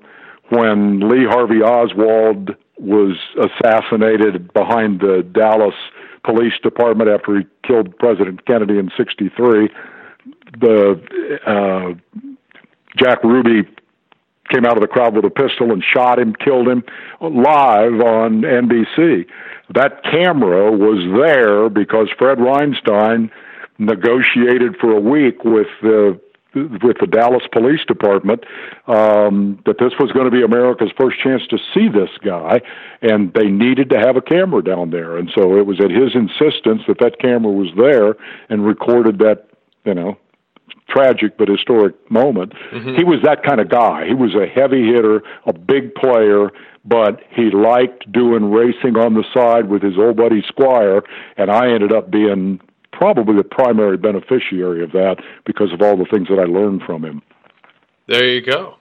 when Lee Harvey Oswald was assassinated behind the Dallas Police Department after he killed President Kennedy in '63. The uh, Jack Ruby came out of the crowd with a pistol and shot him, killed him live on NBC that camera was there because Fred Rheinstein negotiated for a week with the with the Dallas Police Department um, that this was going to be America's first chance to see this guy, and they needed to have a camera down there, and so it was at his insistence that that camera was there and recorded that you know tragic but historic moment. Mm-hmm. He was that kind of guy. He was a heavy hitter, a big player, but he liked doing racing on the side with his old buddy Squier, and I ended up being probably the primary beneficiary of that because of all the things that I learned from him. There you go.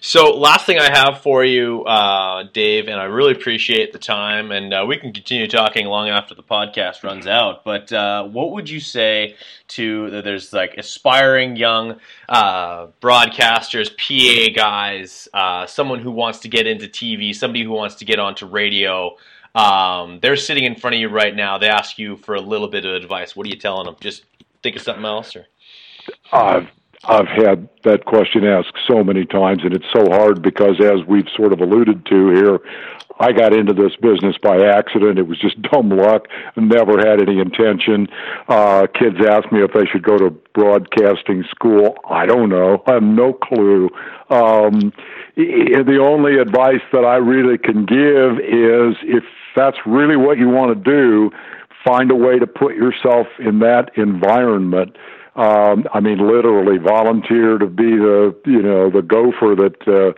So, last thing I have for you, uh, Dave, and I really appreciate the time, and uh, we can continue talking long after the podcast runs out. But uh, what would you say to there's like aspiring young uh, broadcasters, PA guys, uh, someone who wants to get into TV, somebody who wants to get onto radio? Um, they're sitting in front of you right now. They ask you for a little bit of advice. What are you telling them? Just think of something else, or uh, I've had that question asked so many times, and it's so hard because, as we've sort of alluded to here, I got into this business by accident. It was just dumb luck. Never had any intention. Uh, kids ask me if they should go to broadcasting school. I don't know. I have no clue. Um, the only advice that I really can give is if that's really what you want to do, find a way to put yourself in that environment um, I mean, literally volunteer to be the you know the gopher that uh,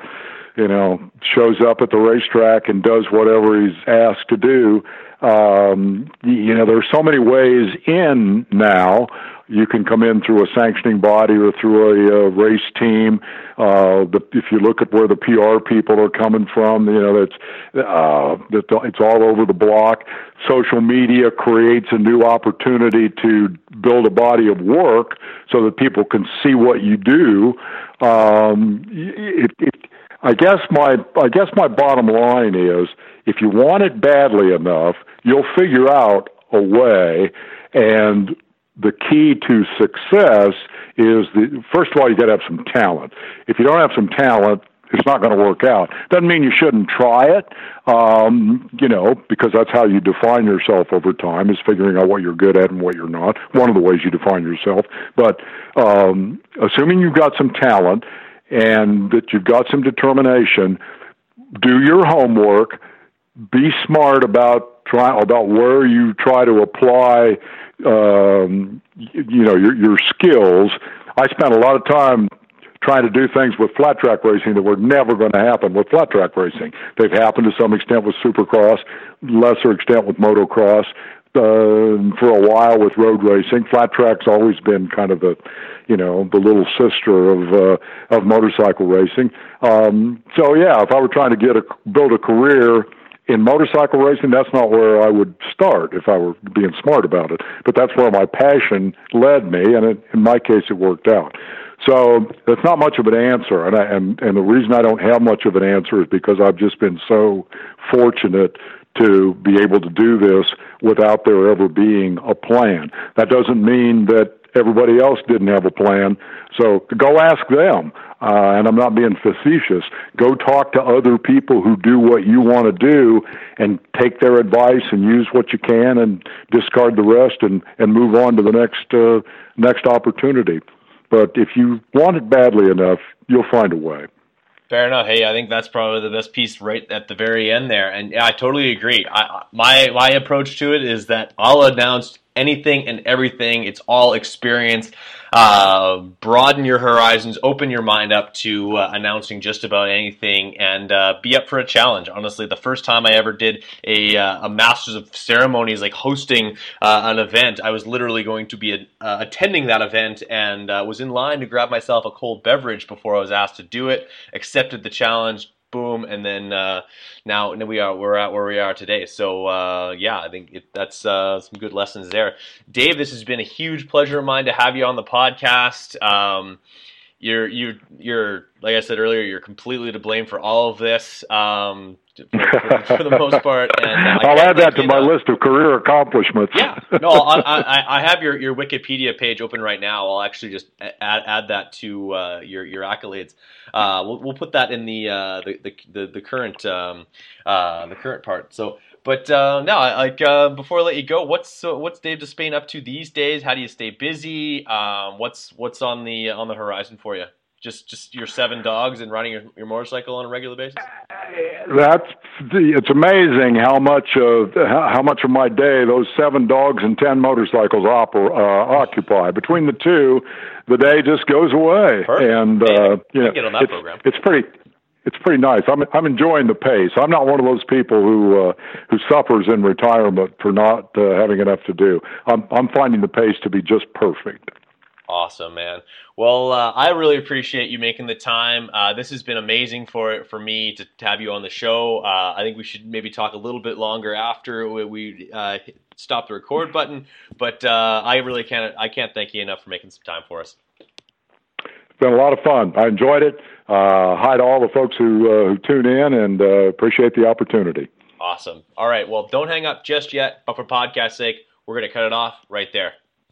you know shows up at the racetrack and does whatever he's asked to do. Um, you know, there's so many ways in now you can come in through a sanctioning body or through a, a race team. Uh, the, if you look at where the PR people are coming from, you know that's uh, it's all over the block. Social media creates a new opportunity to build a body of work so that people can see what you do. Um, it, it, I guess my I guess my bottom line is if you want it badly enough, you'll figure out a way and the key to success is the first of all you got to have some talent. If you don't have some talent, it's not going to work out. Doesn't mean you shouldn't try it, um, you know, because that's how you define yourself over time is figuring out what you're good at and what you're not. One of the ways you define yourself. But um, assuming you've got some talent and that you've got some determination, do your homework. Be smart about try about where you try to apply, um, you know, your your skills. I spent a lot of time trying to do things with flat track racing that were never going to happen with flat track racing. They've happened to some extent with supercross, lesser extent with motocross, uh, for a while with road racing. Flat track's always been kind of the, you know, the little sister of uh, of motorcycle racing. Um, so yeah, if I were trying to get a build a career in motorcycle racing, that's not where I would start if I were being smart about it. But that's where my passion led me, and it, in my case, it worked out. So that's not much of an answer, and I, and and the reason I don't have much of an answer is because I've just been so fortunate to be able to do this without there ever being a plan. That doesn't mean that everybody else didn't have a plan. So go ask them. Uh, and I'm not being facetious. Go talk to other people who do what you want to do and take their advice and use what you can and discard the rest and, and move on to the next, uh, next opportunity. But if you want it badly enough, you'll find a way. Fair enough. Hey, I think that's probably the best piece right at the very end there, and I totally agree. I, my my approach to it is that I'll announce anything and everything. It's all experience. Uh, broaden your horizons, open your mind up to uh, announcing just about anything, and uh, be up for a challenge. Honestly, the first time I ever did a, uh, a Masters of Ceremonies, like hosting uh, an event, I was literally going to be uh, attending that event and was in line to grab myself a cold beverage before I was asked to do it. Accepted the challenge, boom, and then uh, now we are we're at where we are today. So uh, yeah, I think it, that's uh, some good lessons there. Dave, this has been a huge pleasure of mine to have you on the podcast. Um, you're you you're like I said earlier, you're completely to blame for all of this. Um, for, for, for, the most part. And uh, I'll add that to my list of career accomplishments. Yeah, no, I, I, I, have your, your Wikipedia page open right now. I'll actually just add, add that to uh, your your accolades. Uh, we'll, we'll put that in the uh, the, the, the, the current um, uh, the current part. So. But uh, no, like uh, before I let you go, what's uh, what's Dave Despain up to these days? How do you stay busy? Um, what's what's on the on the horizon for you? Just just your seven dogs and riding your, your motorcycle on a regular basis? That's the, it's amazing how much of how much of my day those seven dogs and ten motorcycles oper, uh, occupy. Between the two, the day just goes away, Perfect. and uh, you know it's, program. it's pretty it's pretty nice. I'm I'm enjoying the pace. I'm not one of those people who uh, who suffers in retirement for not uh, having enough to do. I'm I'm finding the pace to be just perfect. Awesome, man. Well, uh, I really appreciate you making the time. Uh, this has been amazing for for me to, to have you on the show. Uh, I think we should maybe talk a little bit longer after we, we uh, stop the record button. But uh, I really can't I can't thank you enough for making some time for us. It's been a lot of fun. I enjoyed it. Uh, hi to all the folks who who tune in, and appreciate the opportunity. Awesome. All right. Well, don't hang up just yet. But for podcast sake, we're going to cut it off right there.